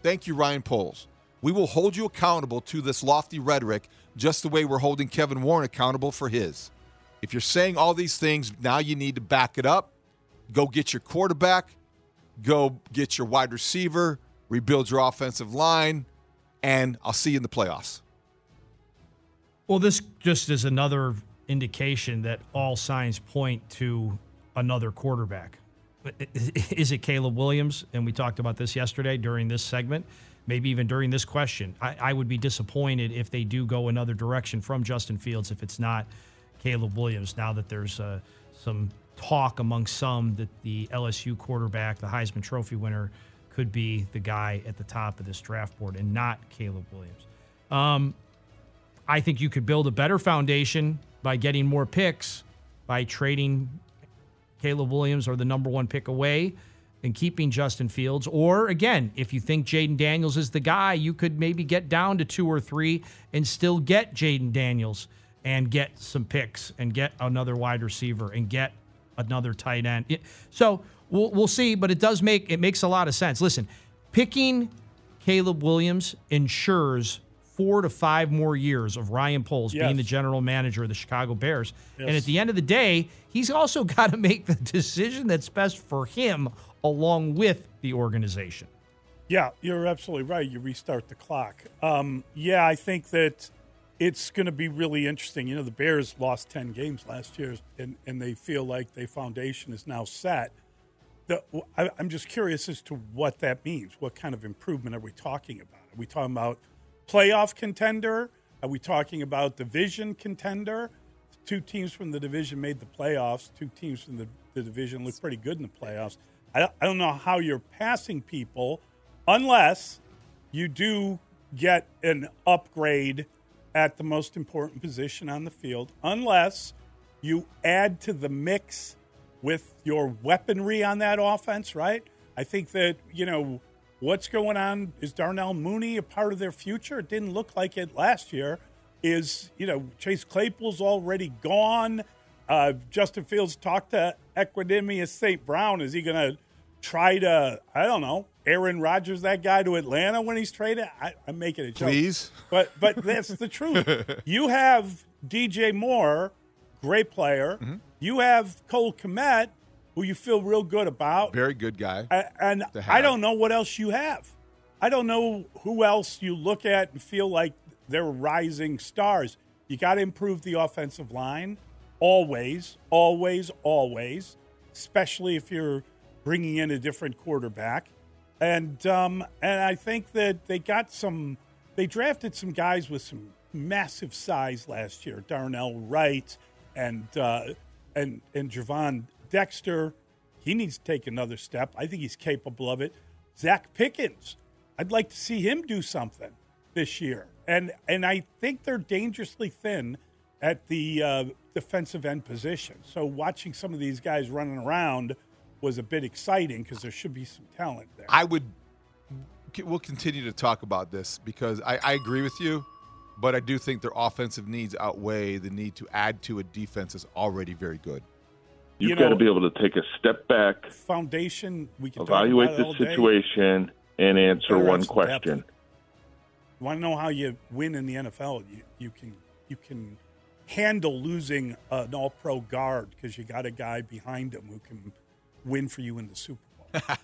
Thank you, Ryan Poles. We will hold you accountable to this lofty rhetoric just the way we're holding Kevin Warren accountable for his. If you're saying all these things, now you need to back it up. Go get your quarterback, go get your wide receiver, rebuild your offensive line, and I'll see you in the playoffs. Well, this just is another indication that all signs point to another quarterback. Is it Caleb Williams? And we talked about this yesterday during this segment, maybe even during this question. I, I would be disappointed if they do go another direction from Justin Fields if it's not Caleb Williams. Now that there's uh, some talk among some that the LSU quarterback, the Heisman Trophy winner, could be the guy at the top of this draft board and not Caleb Williams. Um, I think you could build a better foundation by getting more picks, by trading Caleb Williams or the number one pick away and keeping Justin Fields. Or again, if you think Jayden Daniels is the guy, you could maybe get down to two or three and still get Jayden Daniels and get some picks and get another wide receiver and get another tight end. So we'll, we'll see, but it does make it makes a lot of sense. Listen, picking Caleb Williams ensures four to five more years of Ryan Poles Yes. being the general manager of the Chicago Bears. And at the end of the day, he's also got to make the decision that's best for him along with the organization. Yeah, you're absolutely right. You restart the clock. Um, yeah, I think that it's going to be really interesting. You know, the Bears lost 10 games last year, and, and they feel like their foundation is now set. The, I, I'm just curious as to what that means. What kind of improvement are we talking about? Are we talking about playoff contender? Are we talking about division contender? Two teams from the division made the playoffs. Two teams from the, the division look pretty good in the playoffs. I, don't- I don't know how you're passing people unless you do get an upgrade at the most important position on the field, unless you add to the mix with your weaponry on that offense, right? I think that, you know, what's going on is Darnell Mooney a part of their future? It didn't look like it last year. Is, you know, Chase Claypool's already gone. Uh, Justin Fields talked to Equanimeous St. Brown. Is he going to try to, I don't know, Aaron Rodgers that guy to Atlanta when he's traded? I, I'm making a joke. Please? But, but that's the truth. You have DJ Moore, great player. Mm-hmm. You have Cole Kmet, who you feel real good about. Very good guy. And. I don't know what else you have. I don't know who else you look at and feel like they're rising stars. You got to improve the offensive line, always, always, always, especially if you're bringing in a different quarterback. And um, and I think that they got some. They drafted some guys with some massive size last year. Darnell Wright and uh, and and Gervon Dexter. He needs to take another step. I think he's capable of it. Zacch Pickens. I'd like to see him do something this year. And and I think they're dangerously thin at the uh, defensive end position. So watching some of these guys running around was a bit exciting because there should be some talent there. I would. We'll continue to talk about this because I, I agree with you, but I do think their offensive needs outweigh the need to add to a defense that's already very good. You've You got to be able to take a step back, Foundation. We can evaluate talk the about it all day. situation, and answer one have some depth. question. You want to know how you win in the NFL? You you can you can handle losing an All Pro guard because you got a guy behind him who can win for you in the Super Bowl.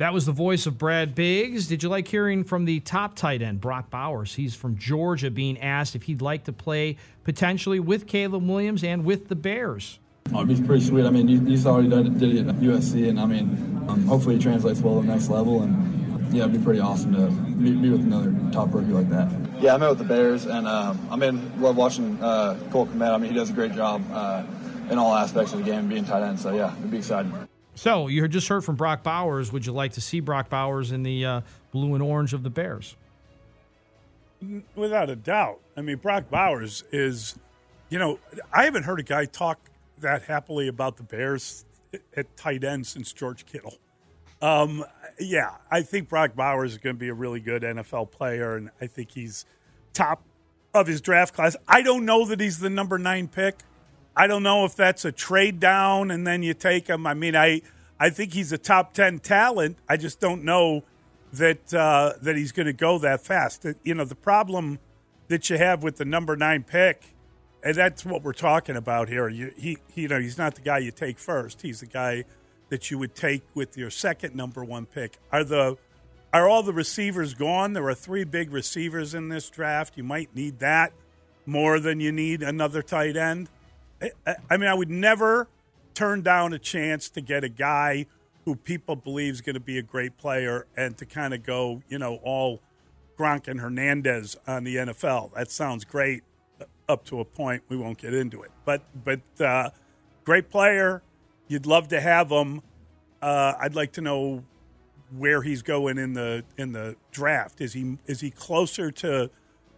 That was the voice of Brad Biggs. Did you like hearing from the top tight end, Brock Bowers? He's from Georgia, being asked if he'd like to play potentially with Caleb Williams and with the Bears. Oh, it'd be pretty sweet. I mean, you, you saw what he did, did it at USC, and I mean, um, hopefully he translates well to the next level. And yeah, it'd be pretty awesome to meet, be with another top rookie like that. Yeah, I met with the Bears, and um, I mean, love watching uh, Cole Kmet. I mean, he does a great job uh, in all aspects of the game, being tight end. So yeah, it'd be exciting. So you just heard from Brock Bowers. Would you like to see Brock Bowers in the uh, blue and orange of the Bears? Without a doubt. I mean, Brock Bowers is, you know, I haven't heard a guy talk that happily about the Bears at tight end since George Kittle. Um, yeah, I think Brock Bowers is going to be a really good NFL player, and I think he's top of his draft class. I don't know that he's the number nine pick. I don't know if that's a trade down and then you take him. I mean, I I think he's a top ten talent. I just don't know that uh, that he's going to go that fast. You know, the problem that you have with the number nine pick, and that's what we're talking about here. You, he, he, you know, he's not the guy you take first. He's the guy that you would take with your second number one pick. Are the are all the receivers gone? There are three big receivers in this draft. You might need that more than you need another tight end. I, mean, I would never turn down a chance to get a guy who people believe is going to be a great player and to kind of go, you know, all Gronk and Hernandez on the NFL. That sounds great up to a point. We won't get into it, but but uh, great player. You'd love to have him. Uh, I'd like to know where he's going in the in the draft. Is he is he closer to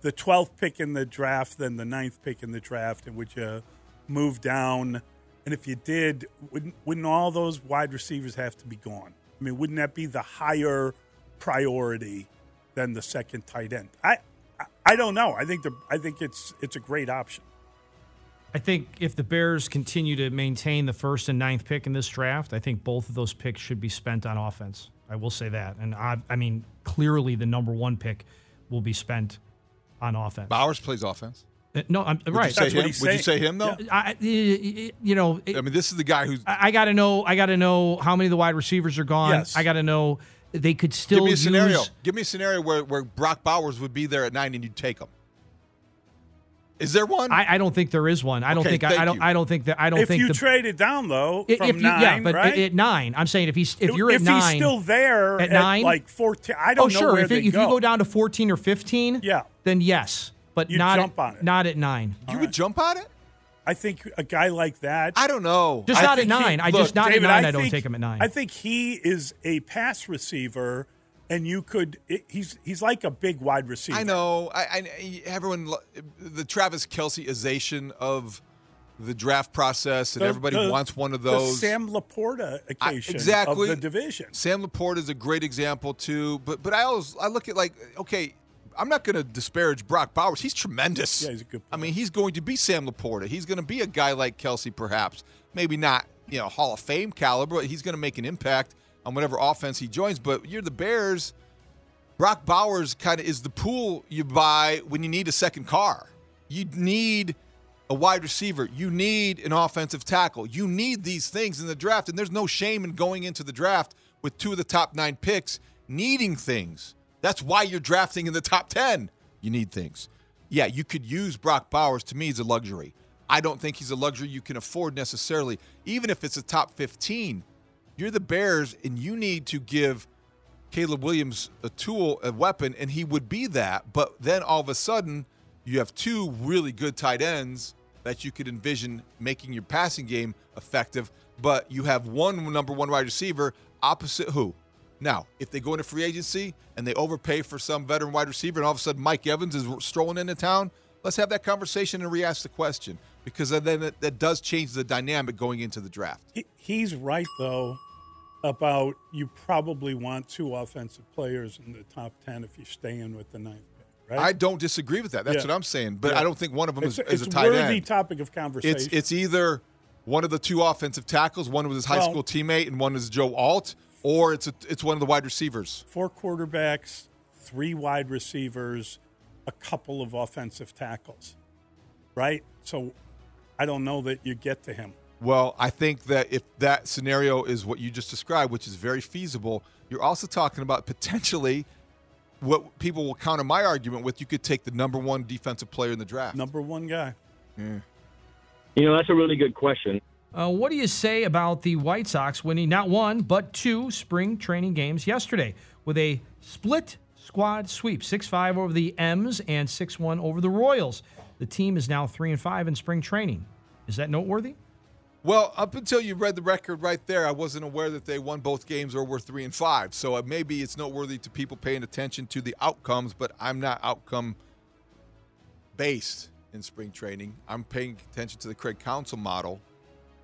the twelfth pick in the draft than the ninth pick in the draft? And would you move down? And if you did, wouldn't wouldn't all those wide receivers have to be gone? I mean, wouldn't that be the higher priority than the second tight end? I I, I don't know. I think the I think it's it's a great option. I think if the Bears continue to maintain the first and ninth pick in this draft, I think both of those picks should be spent on offense. I will say that. And I, I mean, clearly the number one pick will be spent on offense. Bowers plays offense. Uh, no, I'm Would right. You say him? Would you say him though? I, you know, I mean, this is the guy who's. I, I got to know. I got to know how many of the wide receivers are gone. Yes. I got to know they could still Give me a scenario. Give me a scenario where, where Brock Bowers would be there at nine and you'd take him. Is there one? I, I don't think there is one. I don't Okay, think. I, thank I don't. you. I don't think that. I don't if think you the, trade it down though if from you, nine, yeah, but right? at, at nine, I'm saying if he's if you're at nine, he's still there at at nine, like fourteen, I don't oh know sure. where If, they it, if go. you go down to fourteen or fifteen, Yeah. then yes, but You'd not jump at, on it. not at nine. you would jump on it? I think a guy like that. I don't know. Just I not at think he- nine. I look, just not David, at nine. I I, don't take him at nine. I think he is a pass receiver, and you could. it- He's he's like a big wide receiver. I know. I, I everyone the Travis Kelceization of the draft process, and The- everybody the- wants one of those. Sam LaPorta I- occasion exactly of the division. Sam LaPorta is a great example too. But but I always I look at like okay, I'm not going to disparage Brock Bowers. He's tremendous. Yeah, he's a good I mean, he's going to be Sam LaPorta. He's going to be a guy like Kelce, perhaps. Maybe not you know Hall of Fame caliber. But he's going to make an impact on whatever offense he joins. But you're the Bears. Brock Bowers kind of is the pool you buy when you need a second car. You need a wide receiver. You need an offensive tackle. You need these things in the draft. And there's no shame in going into the draft with two of the top nine picks needing things. That's why you're drafting in the top 10. You need things. Yeah, you could use Brock Bowers. To me, he's a luxury. I don't think he's a luxury you can afford necessarily, even if it's a top 15. You're the Bears, and you need to give Caleb Williams a tool, a weapon, and he would be that. But then all of a sudden, you have two really good tight ends that you could envision making your passing game effective. But you have one number one wide receiver opposite who? Now, if they go into free agency and they overpay for some veteran wide receiver, and all of a sudden Mike Evans is strolling into town, let's have that conversation and re-ask the question because then that, that does change the dynamic going into the draft. He, he's right though about you probably want two offensive players in the top ten if you're staying with the ninth pick. Right? I don't disagree with that. That's Yeah. what I'm saying. But Yeah. I don't think one of them It's is, a- is it's a tight end. topic of conversation. It's it's either one of the two offensive tackles, one with his high Well- school teammate, and one is Joe Alt, or it's a, it's one of the wide receivers. four quarterbacks, three wide receivers, a couple of offensive tackles. Right? So I don't know that you get to him. Well, I think that if that scenario is what you just described, which is very feasible, you're also talking about potentially what people will counter my argument with. You could take the number one defensive player in the draft. Number one guy. Yeah. You know, that's a really good question. Uh, what do you say about the White Sox winning not one but two spring training games yesterday with a split squad sweep, six five over the M's and six one over the Royals? The team is now three and five in spring training. Is that noteworthy? Well, up until you read the record right there, I wasn't aware that they won both games or were three and five. So uh, maybe it's noteworthy to people paying attention to the outcomes, but I'm not outcome based in spring training. I'm paying attention to the Craig Counsell model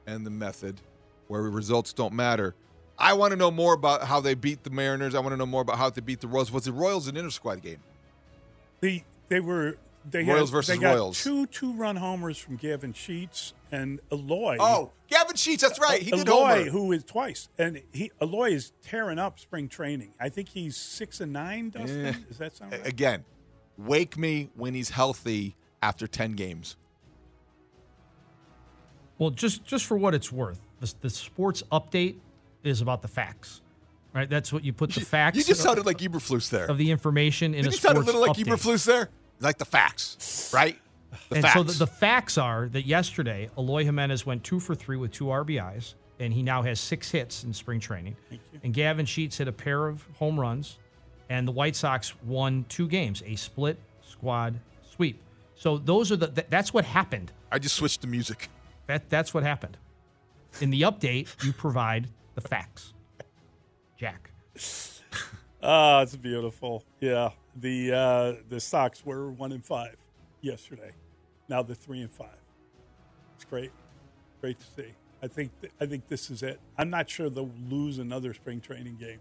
and the method where results don't matter. I want to know more about how they beat the Mariners. I want to know more about how they beat the Royals. Was the Royals an inter squad game? The they were they Royals had, versus they got Royals. two two run homers from Gavin Sheets and Eloy. Oh, Gavin Gavin Sheets. That's right. He did Eloy, homer. who is twice, and he Eloy is tearing up spring training. I think he's six and nine. Dustin, Eh. does that sound right? Again, wake me when he's healthy after 10 games. Well, just just for what it's worth, the, the sports update is about the facts, right? That's what you put the facts. You just of- sounded like Eberflus there. of the information in Didn't a you sound a sports little like update. Eberflus there? Like the facts, right? The and facts. so the, the facts are that yesterday, Eloy Jimenez went two for three with two RBIs, and he now has six hits in spring training. And Gavin Sheets hit a pair of home runs, and the White Sox won two games, a split squad sweep. So those are the that, that's what happened. I just switched to music. That that's what happened. In the update, you provide the facts. Jack. Ah, it's beautiful. Yeah, the uh, the Sox were one and five yesterday. Now they're three and five. It's great, great to see. I think th- I think this is it. I'm not sure they'll lose another spring training game.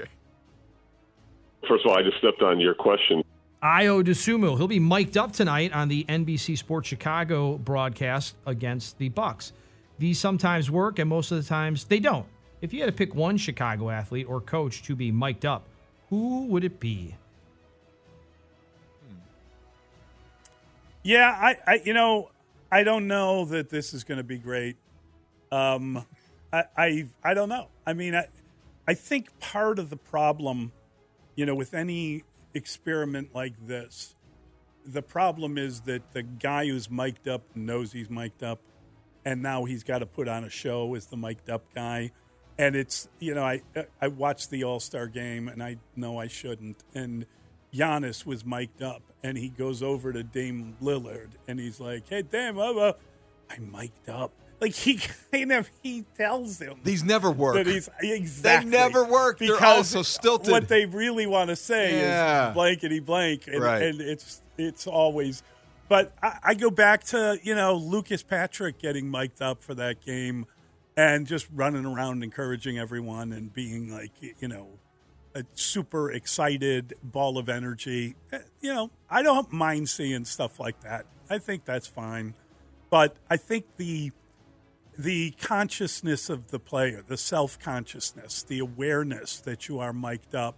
Okay. First of all, I just stepped on your question. Ayo Dosunmu, he'll be mic'd up tonight on the NBC Sports Chicago broadcast against the Bucks. These sometimes work, and most of the times they don't. If you had to pick one Chicago athlete or coach to be mic'd up, who would it be? Yeah, I, I you know, I don't know that this is going to be great. Um, I, I, I don't know. I mean, I, I think part of the problem, you know, with any experiment like this, the problem is that the guy who's mic'd up knows he's mic'd up, and now he's got to put on a show as the mic'd up guy. And it's you know I I watched the All Star game and I know I shouldn't. And Giannis was mic'd up and he goes over to Dame Lillard and he's like, "Hey, Dame, I'm, uh, I'm mic'd up." Like he kind of he tells him These never work. that he's exactly They never work. They're also stilted. What they really want to say Yeah. is blankety blank, and, Right. and it's it's always. But I, I go back to you know Lucas Patrick getting mic'd up for that game, and just running around encouraging everyone and being like you know a super excited ball of energy. Eh, You know I don't mind seeing stuff like that. I think that's fine, but I think the the consciousness of the player, the self consciousness, the awareness that you are mic'd up,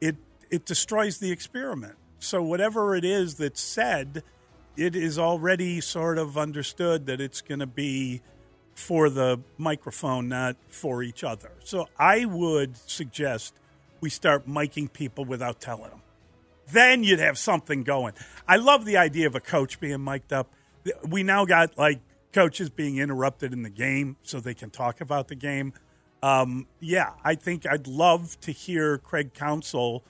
it it destroys the experiment. So whatever it is that's said, it is already sort of understood that it's going to be for the microphone, not for each other. So I would suggest we start miking people without telling them. Then you'd have something going. I love the idea of a coach being mic'd up. We now got like coaches being interrupted in the game so they can talk about the game. Um, yeah, I think I'd love to hear Craig Counsell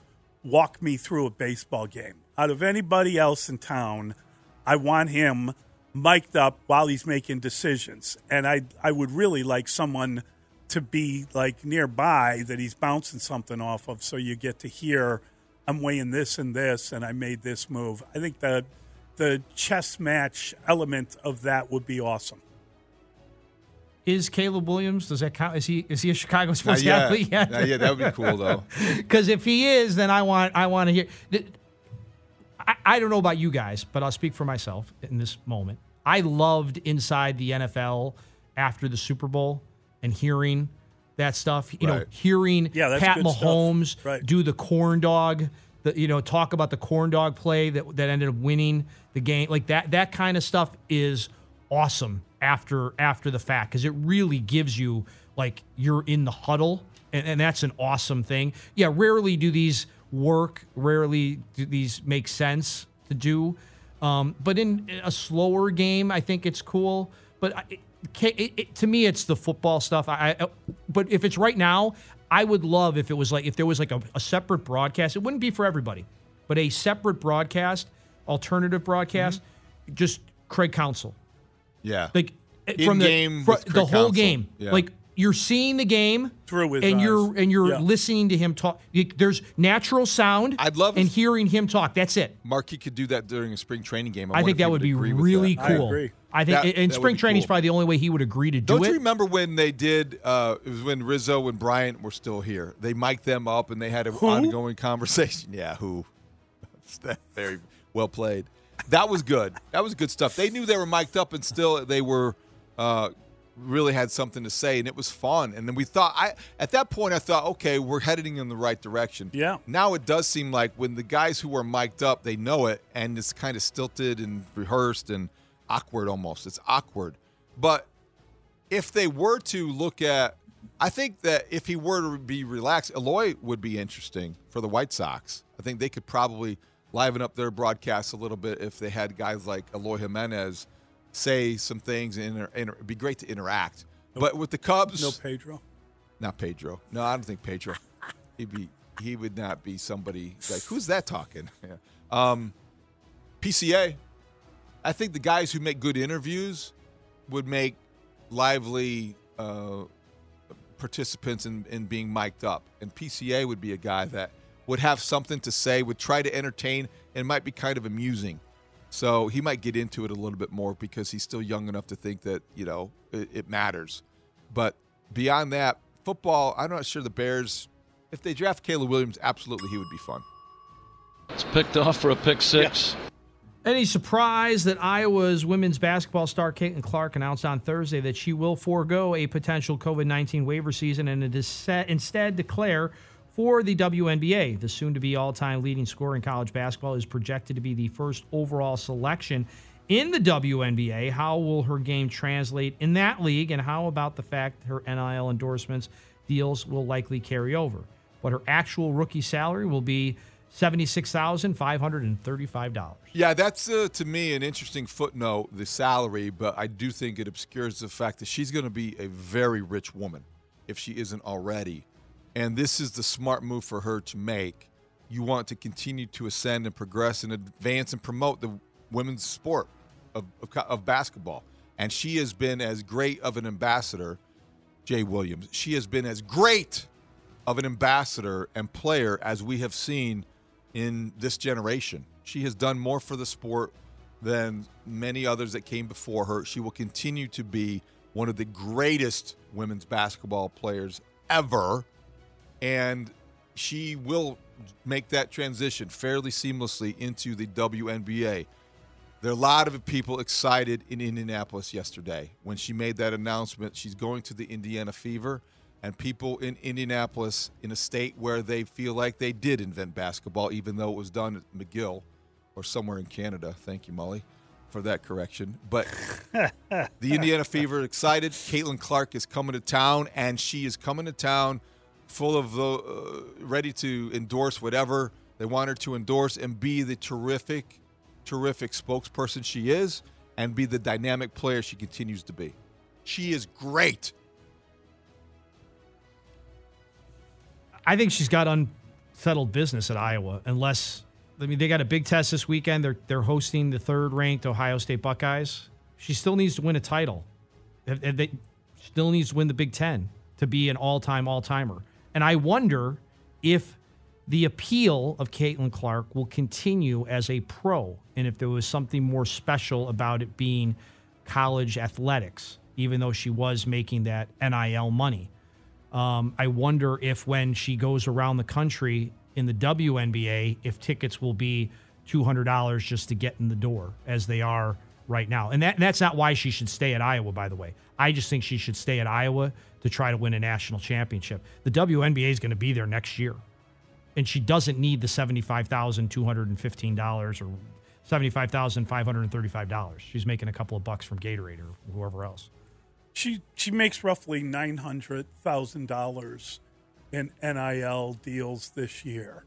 walk me through a baseball game. Out of anybody else in town, I want him mic'd up while he's making decisions. And I I would really like someone to be like nearby that he's bouncing something off of so you get to hear I'm weighing this and this and I made this move. I think the the chess match element of that would be awesome. Is Caleb Williams? Does that count? Is he is he a Chicago sports yet. athlete yet? Not yet. That would be cool, though. Because if he is, then I want I want to hear. I, I don't know about you guys, but I'll speak for myself in this moment. I loved inside the NFL after the Super Bowl and hearing that stuff. You know, hearing Yeah, Pat. Mahomes Right. do the corn dog. The, you know, talk about the corn dog play that that ended up winning the game. Like that that kind of stuff is awesome after after the fact because it really gives you like you're in the huddle and, and that's an awesome thing. Yeah, rarely do these work. Rarely do these make sense to do. Um, but in a slower game, I think it's cool. But I, it, it, it, to me, it's the football stuff. I, I but if it's right now, I would love if it was like if there was like a, a separate broadcast. It wouldn't be for everybody, but a separate broadcast, alternative broadcast, just Craig Counsell. Yeah. Like from In-game the fr- with the whole game. Yeah. Like you're seeing the game Through his and eyes. you're and you're Yeah. listening to him talk. There's natural sound. I'd love and hearing him talk. That's it. Marquee could do that during a spring training game. I, wonder think that would be really that. cool. I think That- and that spring be training is cool. probably the only way he would agree to do it. Don't you remember when they did? Uh, it was when Rizzo and Bryant were still here. They mic'd them up and they had an Who? ongoing conversation. Yeah, who? That's Very well played. that was good. That was good stuff. They knew they were mic'd up, and still they were uh, really had something to say, and it was fun. And then we thought, I at that point, I thought, okay, we're heading in the right direction. Yeah. Now it does seem like when the guys who are mic'd up, they know it, and it's kind of stilted and rehearsed and awkward almost. It's awkward, but if they were to look at, I think that if he were to be relaxed, Eloy would be interesting for the White Sox. I think they could probably liven up their broadcast a little bit if they had guys like Eloy Jimenez say some things and inter- inter- it'd be great to interact. But with the Cubs, No Pedro. not Pedro. No, I don't think Pedro. He'd be he would not be somebody like who's that talking? Yeah. Um, PCA. I think the guys who make good interviews would make lively uh, participants in, in being mic'd up, and PCA would be a guy that would have something to say, would try to entertain, and might be kind of amusing. So he might get into it a little bit more because he's still young enough to think that you know it, it matters. But beyond that, football. I'm not sure the Bears. If they draft Caleb Williams, absolutely he would be fun. It's picked off for a pick six. Any surprise that Iowa's women's basketball star Caitlin Clark announced on Thursday that she will forego a potential COVID 19 waiver season and instead declare for the WNBA? The soon to be all time leading scorer in college basketball is projected to be the first overall selection in the WNBA. How will her game translate in that league? And how about the fact her NIL endorsements deals will likely carry over? But her actual rookie salary will be $76,535. Yeah, that's uh, to me an interesting footnote, the salary, but I do think it obscures the fact that she's going to be a very rich woman if she isn't already. And this is the smart move for her to make. You want to continue to ascend and progress and advance and promote the women's sport of, of, of basketball. And she has been as great of an ambassador, Jay Williams. She has been as great of an ambassador and player as we have seen in this generation. She has done more for the sport than many others that came before her. She will continue to be one of the greatest women's basketball players ever. And she will make that transition fairly seamlessly into the WNBA. There are a lot of people excited in Indianapolis yesterday when she made that announcement. She's going to the Indiana Fever and people in Indianapolis, in a state where they feel like they did invent basketball, even though it was done at McGill or somewhere in Canada. Thank you, Molly, for that correction. But the Indiana Fever excited. Caitlin Clark is coming to town, and she is coming to town full of the uh, ready to endorse whatever they want her to endorse and be the terrific, terrific spokesperson she is, and be the dynamic player she continues to be. She is great. I think she's got unsettled business at Iowa, unless I mean they got a big test this weekend. They're they're hosting the third ranked Ohio State Buckeyes. She still needs to win a title. They still needs to win the Big Ten to be an all time all timer. And I wonder if the appeal of Caitlin Clark will continue as a pro, and if there was something more special about it being college athletics, even though she was making that NIL money. Um, I wonder if when she goes around the country in the WNBA, if tickets will be $200 just to get in the door as they are right now. And, that, and that's not why she should stay at Iowa, by the way. I just think she should stay at Iowa to try to win a national championship. The WNBA is going to be there next year. And she doesn't need the $75,215 or $75,535. She's making a couple of bucks from Gatorade or whoever else she she makes roughly nine hundred thousand dollars in NIL deals this year,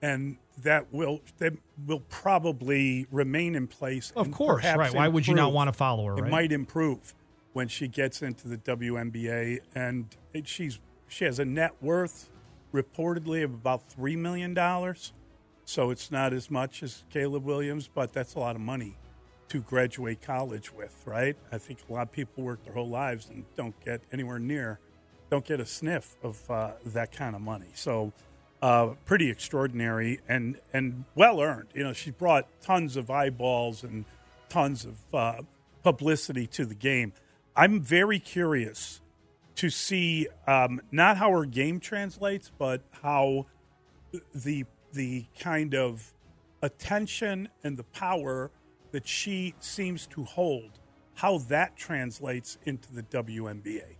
and that will that will probably remain in place. Of course, right? Improve. Why would you not want to follow her? It right? might improve when she gets into the WNBA, and it, she's she has a net worth reportedly of about three million dollars. So it's not as much as Caleb Williams, but that's a lot of money to graduate college with, right? I think a lot of people work their whole lives and don't get anywhere near, don't get a sniff of uh, that kind of money. So, uh, pretty extraordinary and and well earned. You know, she brought tons of eyeballs and tons of uh, publicity to the game. I'm very curious to see um, not how her game translates, but how the the kind of attention and the power that she seems to hold, how that translates into the WNBA.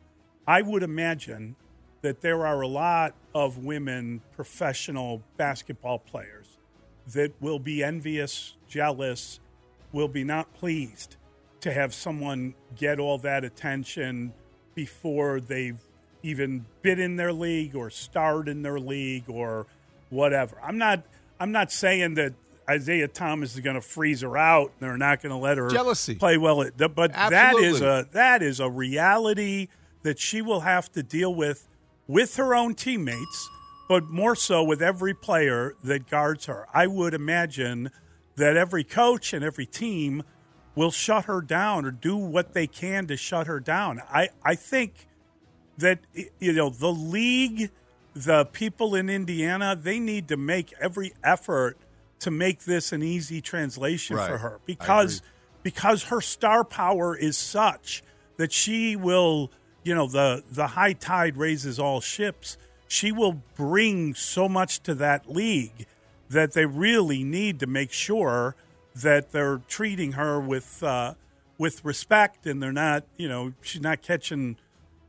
I would imagine that there are a lot of women professional basketball players that will be envious, jealous, will be not pleased to have someone get all that attention before they've even been in their league or starred in their league or whatever. I'm not I'm not saying that Isiah Thomas is going to freeze her out and they're not going to let her Jealousy. play well at but that is a that is a reality that she will have to deal with with her own teammates, but more so with every player that guards her. I would imagine that every coach and every team will shut her down or do what they can to shut her down. I, I think that you know the league, the people in Indiana, they need to make every effort to make this an easy translation Right. for her because because her star power is such that she will, you know, the the high tide raises all ships. She will bring so much to that league that they really need to make sure that they're treating her with uh, with respect and they're not, you know, she's not catching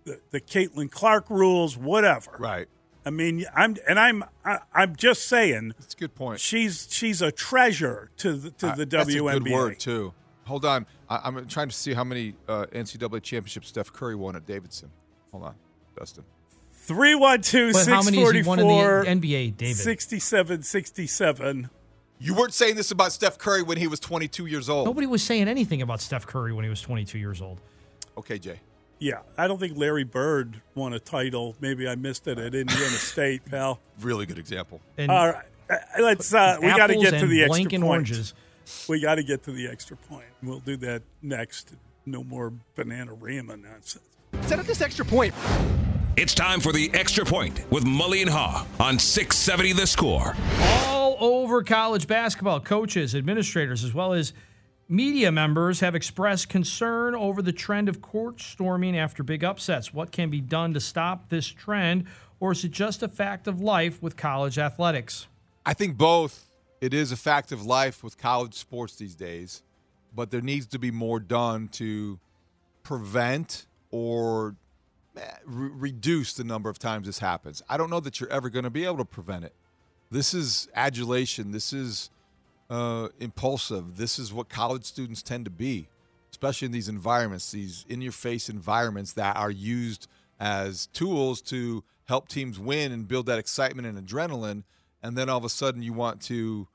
the, the Caitlin Clark rules, whatever. Right. I mean, I'm and I'm I, I'm just saying. That's a good point. She's she's a treasure to the to Uh, the that's WNBA. a good word too. Hold on, I, I'm trying to see how many uh, NCAA championships Steph Curry won at Davidson. Hold on, Dustin. 312 But how many has he won in the 644 NBA, David? 67 67. You weren't saying this about Steph Curry when he was 22 years old. Nobody was saying anything about Steph Curry when he was 22 years old. Okay, Jay. Yeah, I don't think Larry Bird won a title. Maybe I missed it at Indiana State, pal. Really good example. And All right, Uh, let's. Uh, we got to get to the extra blanking point. oranges. We got to get to the extra point. We'll do that next. No more banana rama nonsense. Set up this extra point. It's time for the extra point with Mully and Haugh on 670 The Score. All over college basketball, coaches, administrators, as well as media members have expressed concern over the trend of court storming after big upsets. What can be done to stop this trend, or is it just a fact of life with college athletics? I think both. It is a fact of life with college sports these days, but there needs to be more done to prevent or eh, re- reduce the number of times this happens. I don't know that you're ever going to be able to prevent it. This is adulation. This is uh, impulsive. This is what college students tend to be, especially in these environments, these in your face environments that are used as tools to help teams win and build that excitement and adrenaline. And then all of a sudden you want to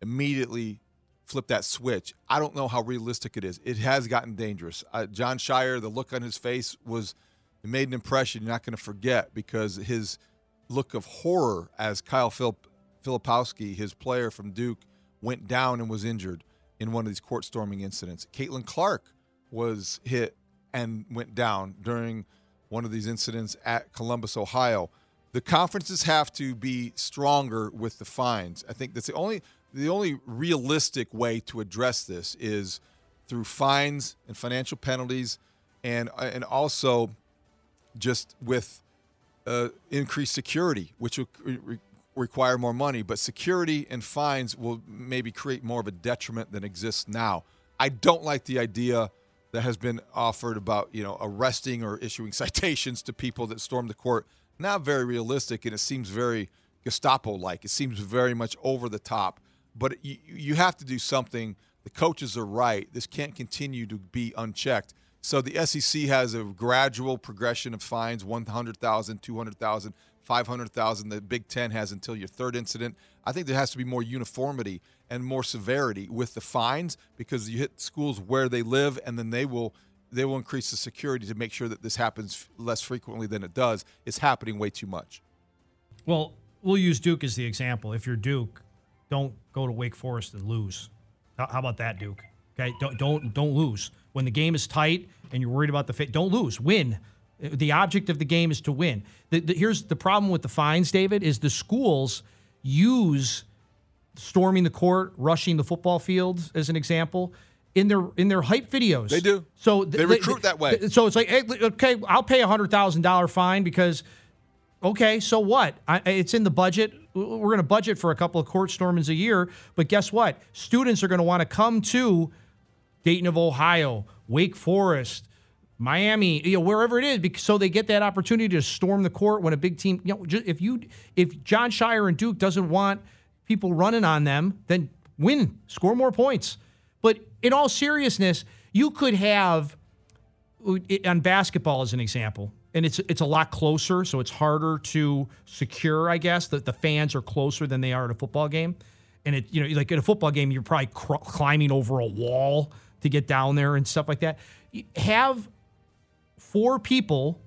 immediately flip that switch. I don't know how realistic it is. It has gotten dangerous. Uh, Jon Scheyer, the look on his face was it made an impression you're not going to forget because his look of horror as Kyle Philip, Filipowski, his player from Duke, went down and was injured in one of these court storming incidents. Caitlin Clark was hit and went down during one of these incidents at Columbus, Ohio. The conferences have to be stronger with the fines. I think that's the only the only realistic way to address this is through fines and financial penalties, and and also just with uh, increased security, which will re- require more money. But security and fines will maybe create more of a detriment than exists now. I don't like the idea that has been offered about you know arresting or issuing citations to people that storm the court. Not very realistic, and it seems very Gestapo-like. It seems very much over the top. But you, you have to do something. The coaches are right. This can't continue to be unchecked. So the SEC has a gradual progression of fines 100,000, 200,000, 500,000. The Big 10 has until your third incident. I think there has to be more uniformity and more severity with the fines because you hit schools where they live and then they will they will increase the security to make sure that this happens less frequently than it does. It's happening way too much. Well, we'll use Duke as the example. If you're Duke, don't go to Wake Forest and lose. How about that, Duke? Okay, don't don't don't lose when the game is tight and you're worried about the fit. Don't lose. Win. The object of the game is to win. The, the, here's the problem with the fines, David, is the schools use storming the court, rushing the football field as an example in their in their hype videos. They do. So They recruit that way. So it's like, hey, okay, I'll pay a hundred thousand dollar fine because, okay, so what? I, it's in the budget. We're going to budget for a couple of court stormings a year, but guess what? Students are going to want to come to Dayton of Ohio, Wake Forest, Miami, you know, wherever it is, because so they get that opportunity to storm the court when a big team. You know, if you if Jon Scheyer and Duke doesn't want people running on them, then win, score more points. But in all seriousness, you could have on basketball as an example, and it's it's a lot closer, so it's harder to secure. I guess that the fans are closer than they are at a football game, and it you know like at a football game you're probably cr- climbing over a wall to get down there and stuff like that. Have four people,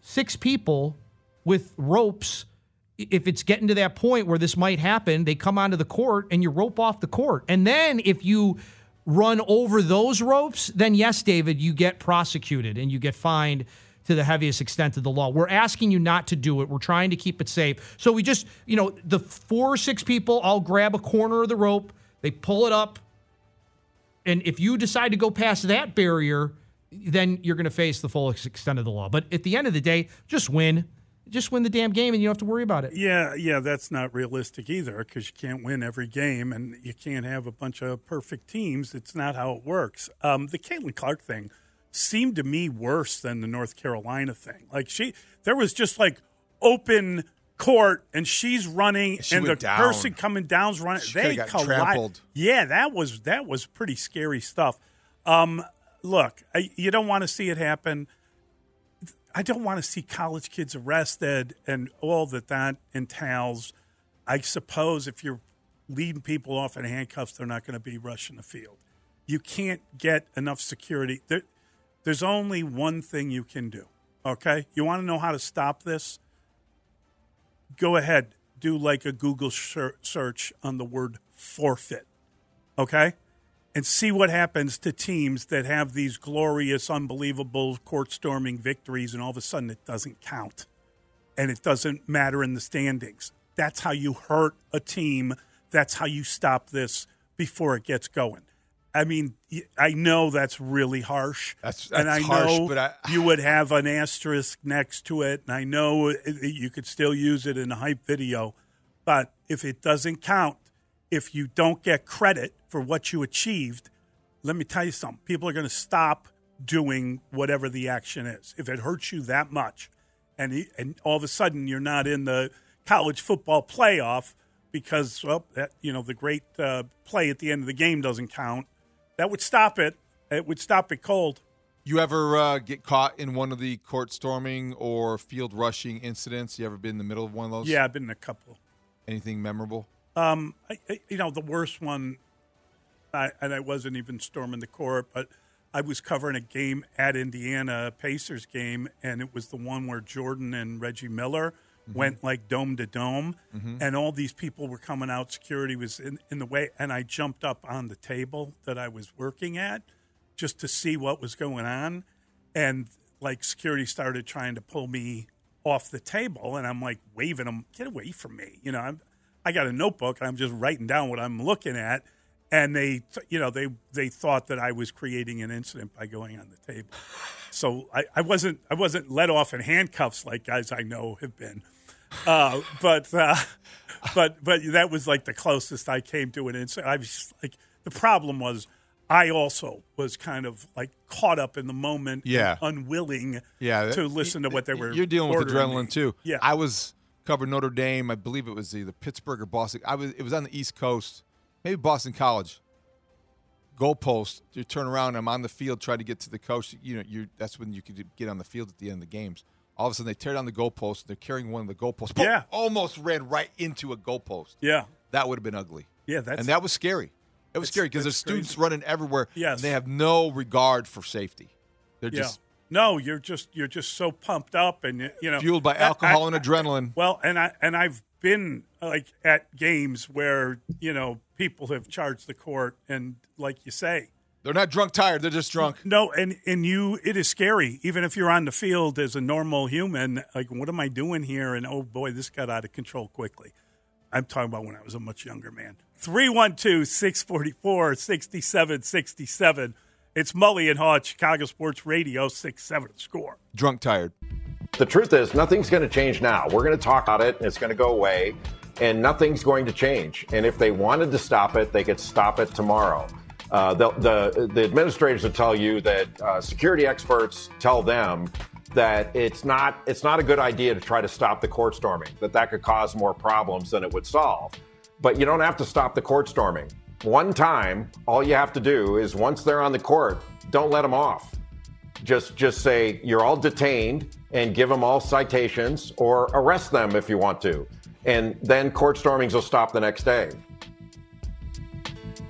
six people with ropes. If it's getting to that point where this might happen, they come onto the court and you rope off the court. And then if you run over those ropes, then yes, David, you get prosecuted and you get fined to the heaviest extent of the law. We're asking you not to do it. We're trying to keep it safe. So we just, you know, the four or six people all grab a corner of the rope, they pull it up, and if you decide to go past that barrier, then you're going to face the full extent of the law. But at the end of the day, just win. Just win the damn game and you don't have to worry about it. Yeah, yeah, that's not realistic either because you can't win every game and you can't have a bunch of perfect teams. It's not how it works. Um, the Caitlin Clark thing seemed to me worse than the North Carolina thing. Like she, there was just like open court and she's running She and the down. person coming down's running. She they coulda got colli- trampled. Yeah, that was that was pretty scary stuff. Um, look, I, you don't want to see it happen. I don't want to see college kids arrested and all that that entails. I suppose if you're leading people off in handcuffs, they're not going to be rushing the field. You can't get enough security. There, there's only one thing you can do. Okay, you want to know how to stop this? Go ahead, do like a Google search on the word forfeit. Okay, and see what happens to teams that have these glorious, unbelievable court storming victories, and all of a sudden it doesn't count and it doesn't matter in the standings. That's how you hurt a team. That's how you stop this before it gets going. I mean, I know that's really harsh. That's- and I harsh, know but I- you would have an asterisk next to it, and I know it- you could still use it in a hype video. But if it doesn't count, if you don't get credit for what you achieved, let me tell you something. People are going to stop doing whatever the action is. If it hurts you that much, and he- and all of a sudden you're not in the college football playoff because well, that, you know the great uh, play at the end of the game doesn't count. That would stop it. It would stop it cold. You ever uh, get caught in one of the court storming or field rushing incidents? You ever been in the middle of one of those? Yeah, I've been in a couple. Anything memorable? Um, I, I, you know, the worst one, I, and I wasn't even storming the court, but I was covering a game at Indiana, Pacers game, and it was the one where Jordan and Reggie Miller went like dome to dome, Mhm. and all these people were coming out. Security was in, in the way, and I jumped up on the table that I was working at just to see what was going on, and like security started trying to pull me off the table, and I'm like waving them, get away from me, you know. I'm, I got a notebook, and I'm just writing down what I'm looking at, and they, you know, they they thought that I was creating an incident by going on the table. So I, I wasn't I wasn't let off in handcuffs like guys I know have been, uh, but uh, but but that was like the closest I came to an incident. I was like the problem was I also was kind of like caught up in the moment, and Yeah. unwilling, Yeah, to listen to what they were. You're dealing with adrenaline me. too. Yeah, I was covering Notre Dame. I believe it was either Pittsburgh or Boston. I was. It was on the East Coast, maybe Boston College. Goalpost. You turn around. I'm on the field trying to get to the coach. You know, you. That's when you could get on the field at the end of the games. All of a sudden, they tear down the goalpost. They're carrying one of the goalposts. Boom, Yeah. almost ran right into a goalpost. Yeah, that would have been ugly. Yeah, that's- and that was scary. It was scary because there's that's students running everywhere. Yes. and they have no regard for safety. They're yeah. just no, you're just you're just so pumped up, and you know fueled by I- alcohol I- and adrenaline. Well, and I and I've been like at games where you know people have charged the court, and like you say, They're not drunk tired. They're just drunk. no, and and you, it is scary. Even if you're on the field as a normal human, like what am I doing here? And oh boy, this got out of control quickly. I'm talking about when I was a much younger man. 312 644 6767. It's Mully and Haugh Chicago Sports Radio, 67 score. Drunk tired. The truth is, nothing's going to change now. We're going to talk about it, and it's going to go away, and nothing's going to change. And if they wanted to stop it, they could stop it tomorrow. Uh, the, the the administrators will tell you that uh, security experts tell them that it's not it's not a good idea to try to stop the court storming. That that could cause more problems than it would solve. But you don't have to stop the court storming. One time, all you have to do is once they're on the court, don't let them off. Just just say you're all detained and give them all citations or arrest them if you want to. And then court stormings will stop the next day.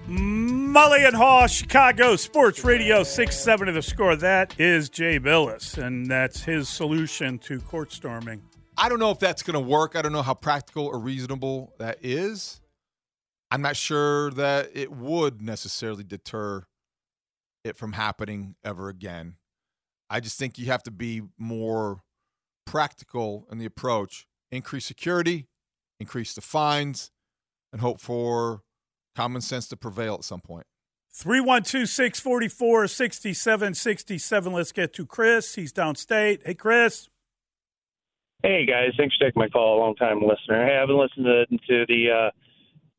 Mully and Haugh, Chicago Sports Radio 670 the score. That is Jay Bilas, and that's his solution to court storming. I don't know if that's going to work. I don't know how practical or reasonable that is. I'm not sure that it would necessarily deter it from happening ever again. I just think you have to be more practical in the approach, increase security, increase the fines, and hope for common sense to prevail at some point. 312 644 6767. Let's get to Chris. He's downstate. Hey, Chris. Hey guys, thanks for taking my call. Long time listener. Hey, I've been listening to, to the uh,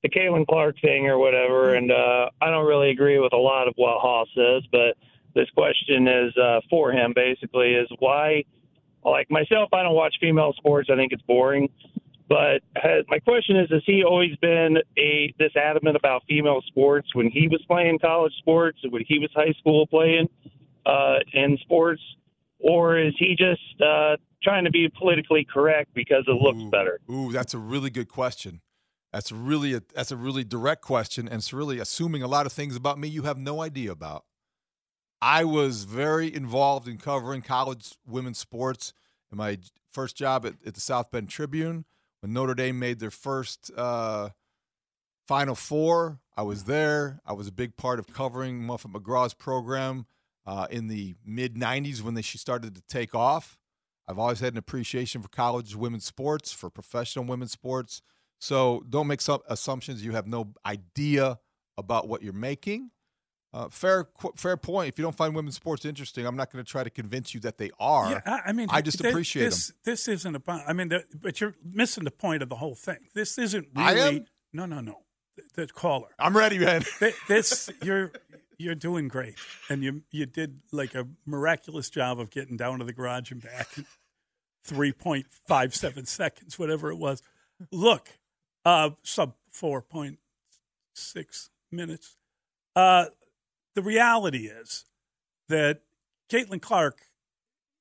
the Caitlin Clark thing or whatever, and uh, I don't really agree with a lot of what Haas says, but this question is uh, for him. Basically, is why, like myself, I don't watch female sports. I think it's boring. But has, my question is: Has he always been a this adamant about female sports when he was playing college sports, when he was high school playing uh, in sports, or is he just uh, trying to be politically correct because it looks Ooh, better? Ooh, that's a really good question. That's really a that's a really direct question, and it's really assuming a lot of things about me you have no idea about. I was very involved in covering college women's sports in my first job at, at the South Bend Tribune when Notre Dame made their first uh, Final Four. I was there. I was a big part of covering Muffet McGraw's program uh, in the mid '90s when they, she started to take off. I've always had an appreciation for college women's sports, for professional women's sports. So don't make some assumptions you have no idea about what you're making. Uh, fair, fair point. If you don't find women's sports interesting, I'm not going to try to convince you that they are. Yeah, I, I mean, I just th- appreciate this, them. This isn't about. I mean, the, but you're missing the point of the whole thing. This isn't I really. am? No, no, no. The, the caller. I'm ready, man. Th- This you're you're doing great, and you you did like a miraculous job of getting down to the garage and back in three point five seven seconds, whatever it was. Look, uh, sub four point six minutes. Uh, the reality is that Caitlin Clark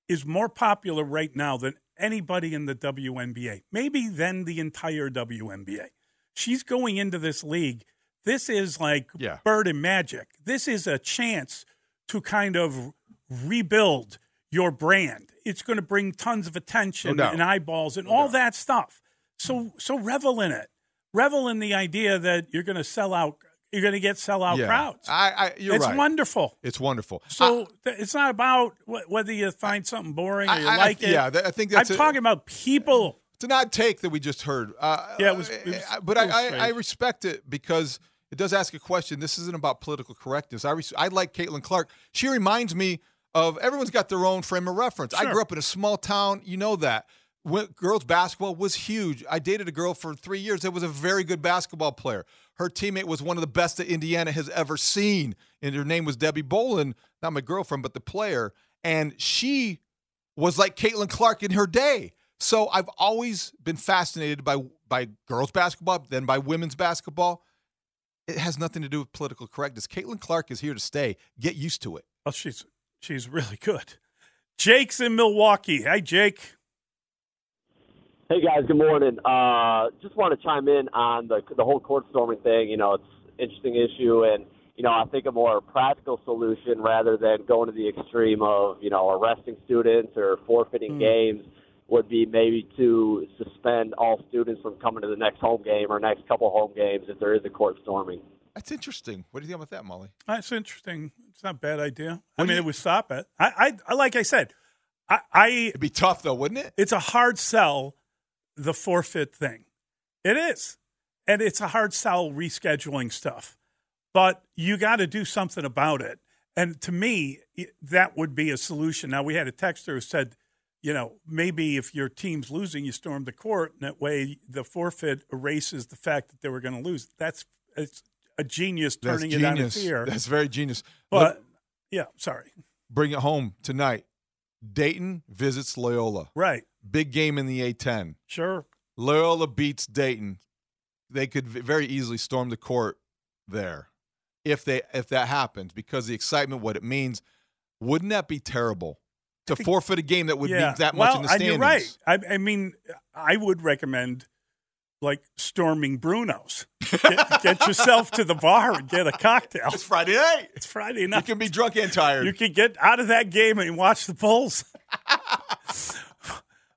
is more popular right now than anybody in the WNBA, maybe than the entire WNBA. She's going into this league. This is like Yeah. bird and magic. This is a chance to kind of rebuild your brand. It's going to bring tons of attention oh, No doubt. and eyeballs and oh, all that stuff. So mm. so revel in it. Revel in the idea that you're going to sell out. You're going to get sellout Yeah. crowds. I, I, you're it's right. wonderful. It's wonderful. So th- it's not about wh- whether you find something boring or you I- I- like it. yeah, that- I think that's I'm a- talking about people. It's an odd take that we just heard. Uh, Yeah, it was- it was- uh, but it was I, I, I respect it because it does ask a question. This isn't about political correctness. I, res- I like Caitlin Clark. She reminds me of everyone's got their own frame of reference. I grew up in a small town. You know that. Girls basketball was huge. I dated a girl for three years that was a very good basketball player. Her teammate was one of the best that Indiana has ever seen, and her name was Debbie Bolin, not my girlfriend, but the player. And she was like Caitlin Clark in her day. So I've always been fascinated by by girls basketball, then by women's basketball. It has nothing to do with political correctness. Caitlin Clark is here to stay. Get used to it. Well, she's she's really good. Jake's in Milwaukee. Hi, Jake. Hey guys, good morning. Uh, just want to chime in on the the whole court storming thing. You know, it's an interesting issue, and you know, I think a more practical solution rather than going to the extreme of you know arresting students or forfeiting Mm. games would be maybe to suspend all students from coming to the next home game or next couple home games if there is a court storming. That's interesting. What do you think about that, Mully? That's interesting. It's not a bad idea. I mean, it would stop it. I, I, I like I said, I, I. It'd be tough though, wouldn't it? It's a hard sell, the forfeit thing. It is, and it's a hard sell rescheduling stuff. But you got to do something about it. And to me, that would be a solution. Now we had a texter who said, you know, maybe if your team's losing, you storm the court, and that way the forfeit erases the fact that they were going to lose. That's it's a genius That's turning it on genius. its ear. That's very genius. But Look, yeah, sorry. bring it home tonight. Dayton visits Loyola. Right. Big game in the A10. Sure. Loyola beats Dayton. They could very easily storm the court there if they if that happens because the excitement, what it means. Wouldn't that be terrible to forfeit a game that would yeah. mean that well, much in the and standings? you're right. I, I mean, I would recommend like storming Bruno's. Get, get yourself to the bar and get a cocktail. It's Friday night. It's Friday night. You can be drunk and tired. You can get out of that game and watch the Bulls.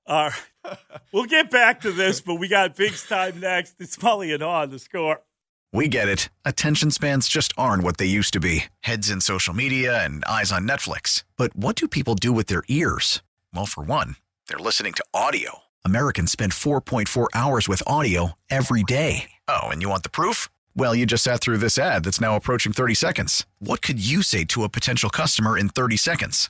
All right. We'll get back to this, but we got Pick 6 time next. It's Mully and on the score. We get it. Attention spans just aren't what they used to be heads in social media and eyes on Netflix. But what do people do with their ears? Well, for one, they're listening to audio. Americans spend 4.4 hours with audio every day. Oh, and you want the proof? Well, you just sat through this ad that's now approaching 30 seconds. What could you say to a potential customer in 30 seconds?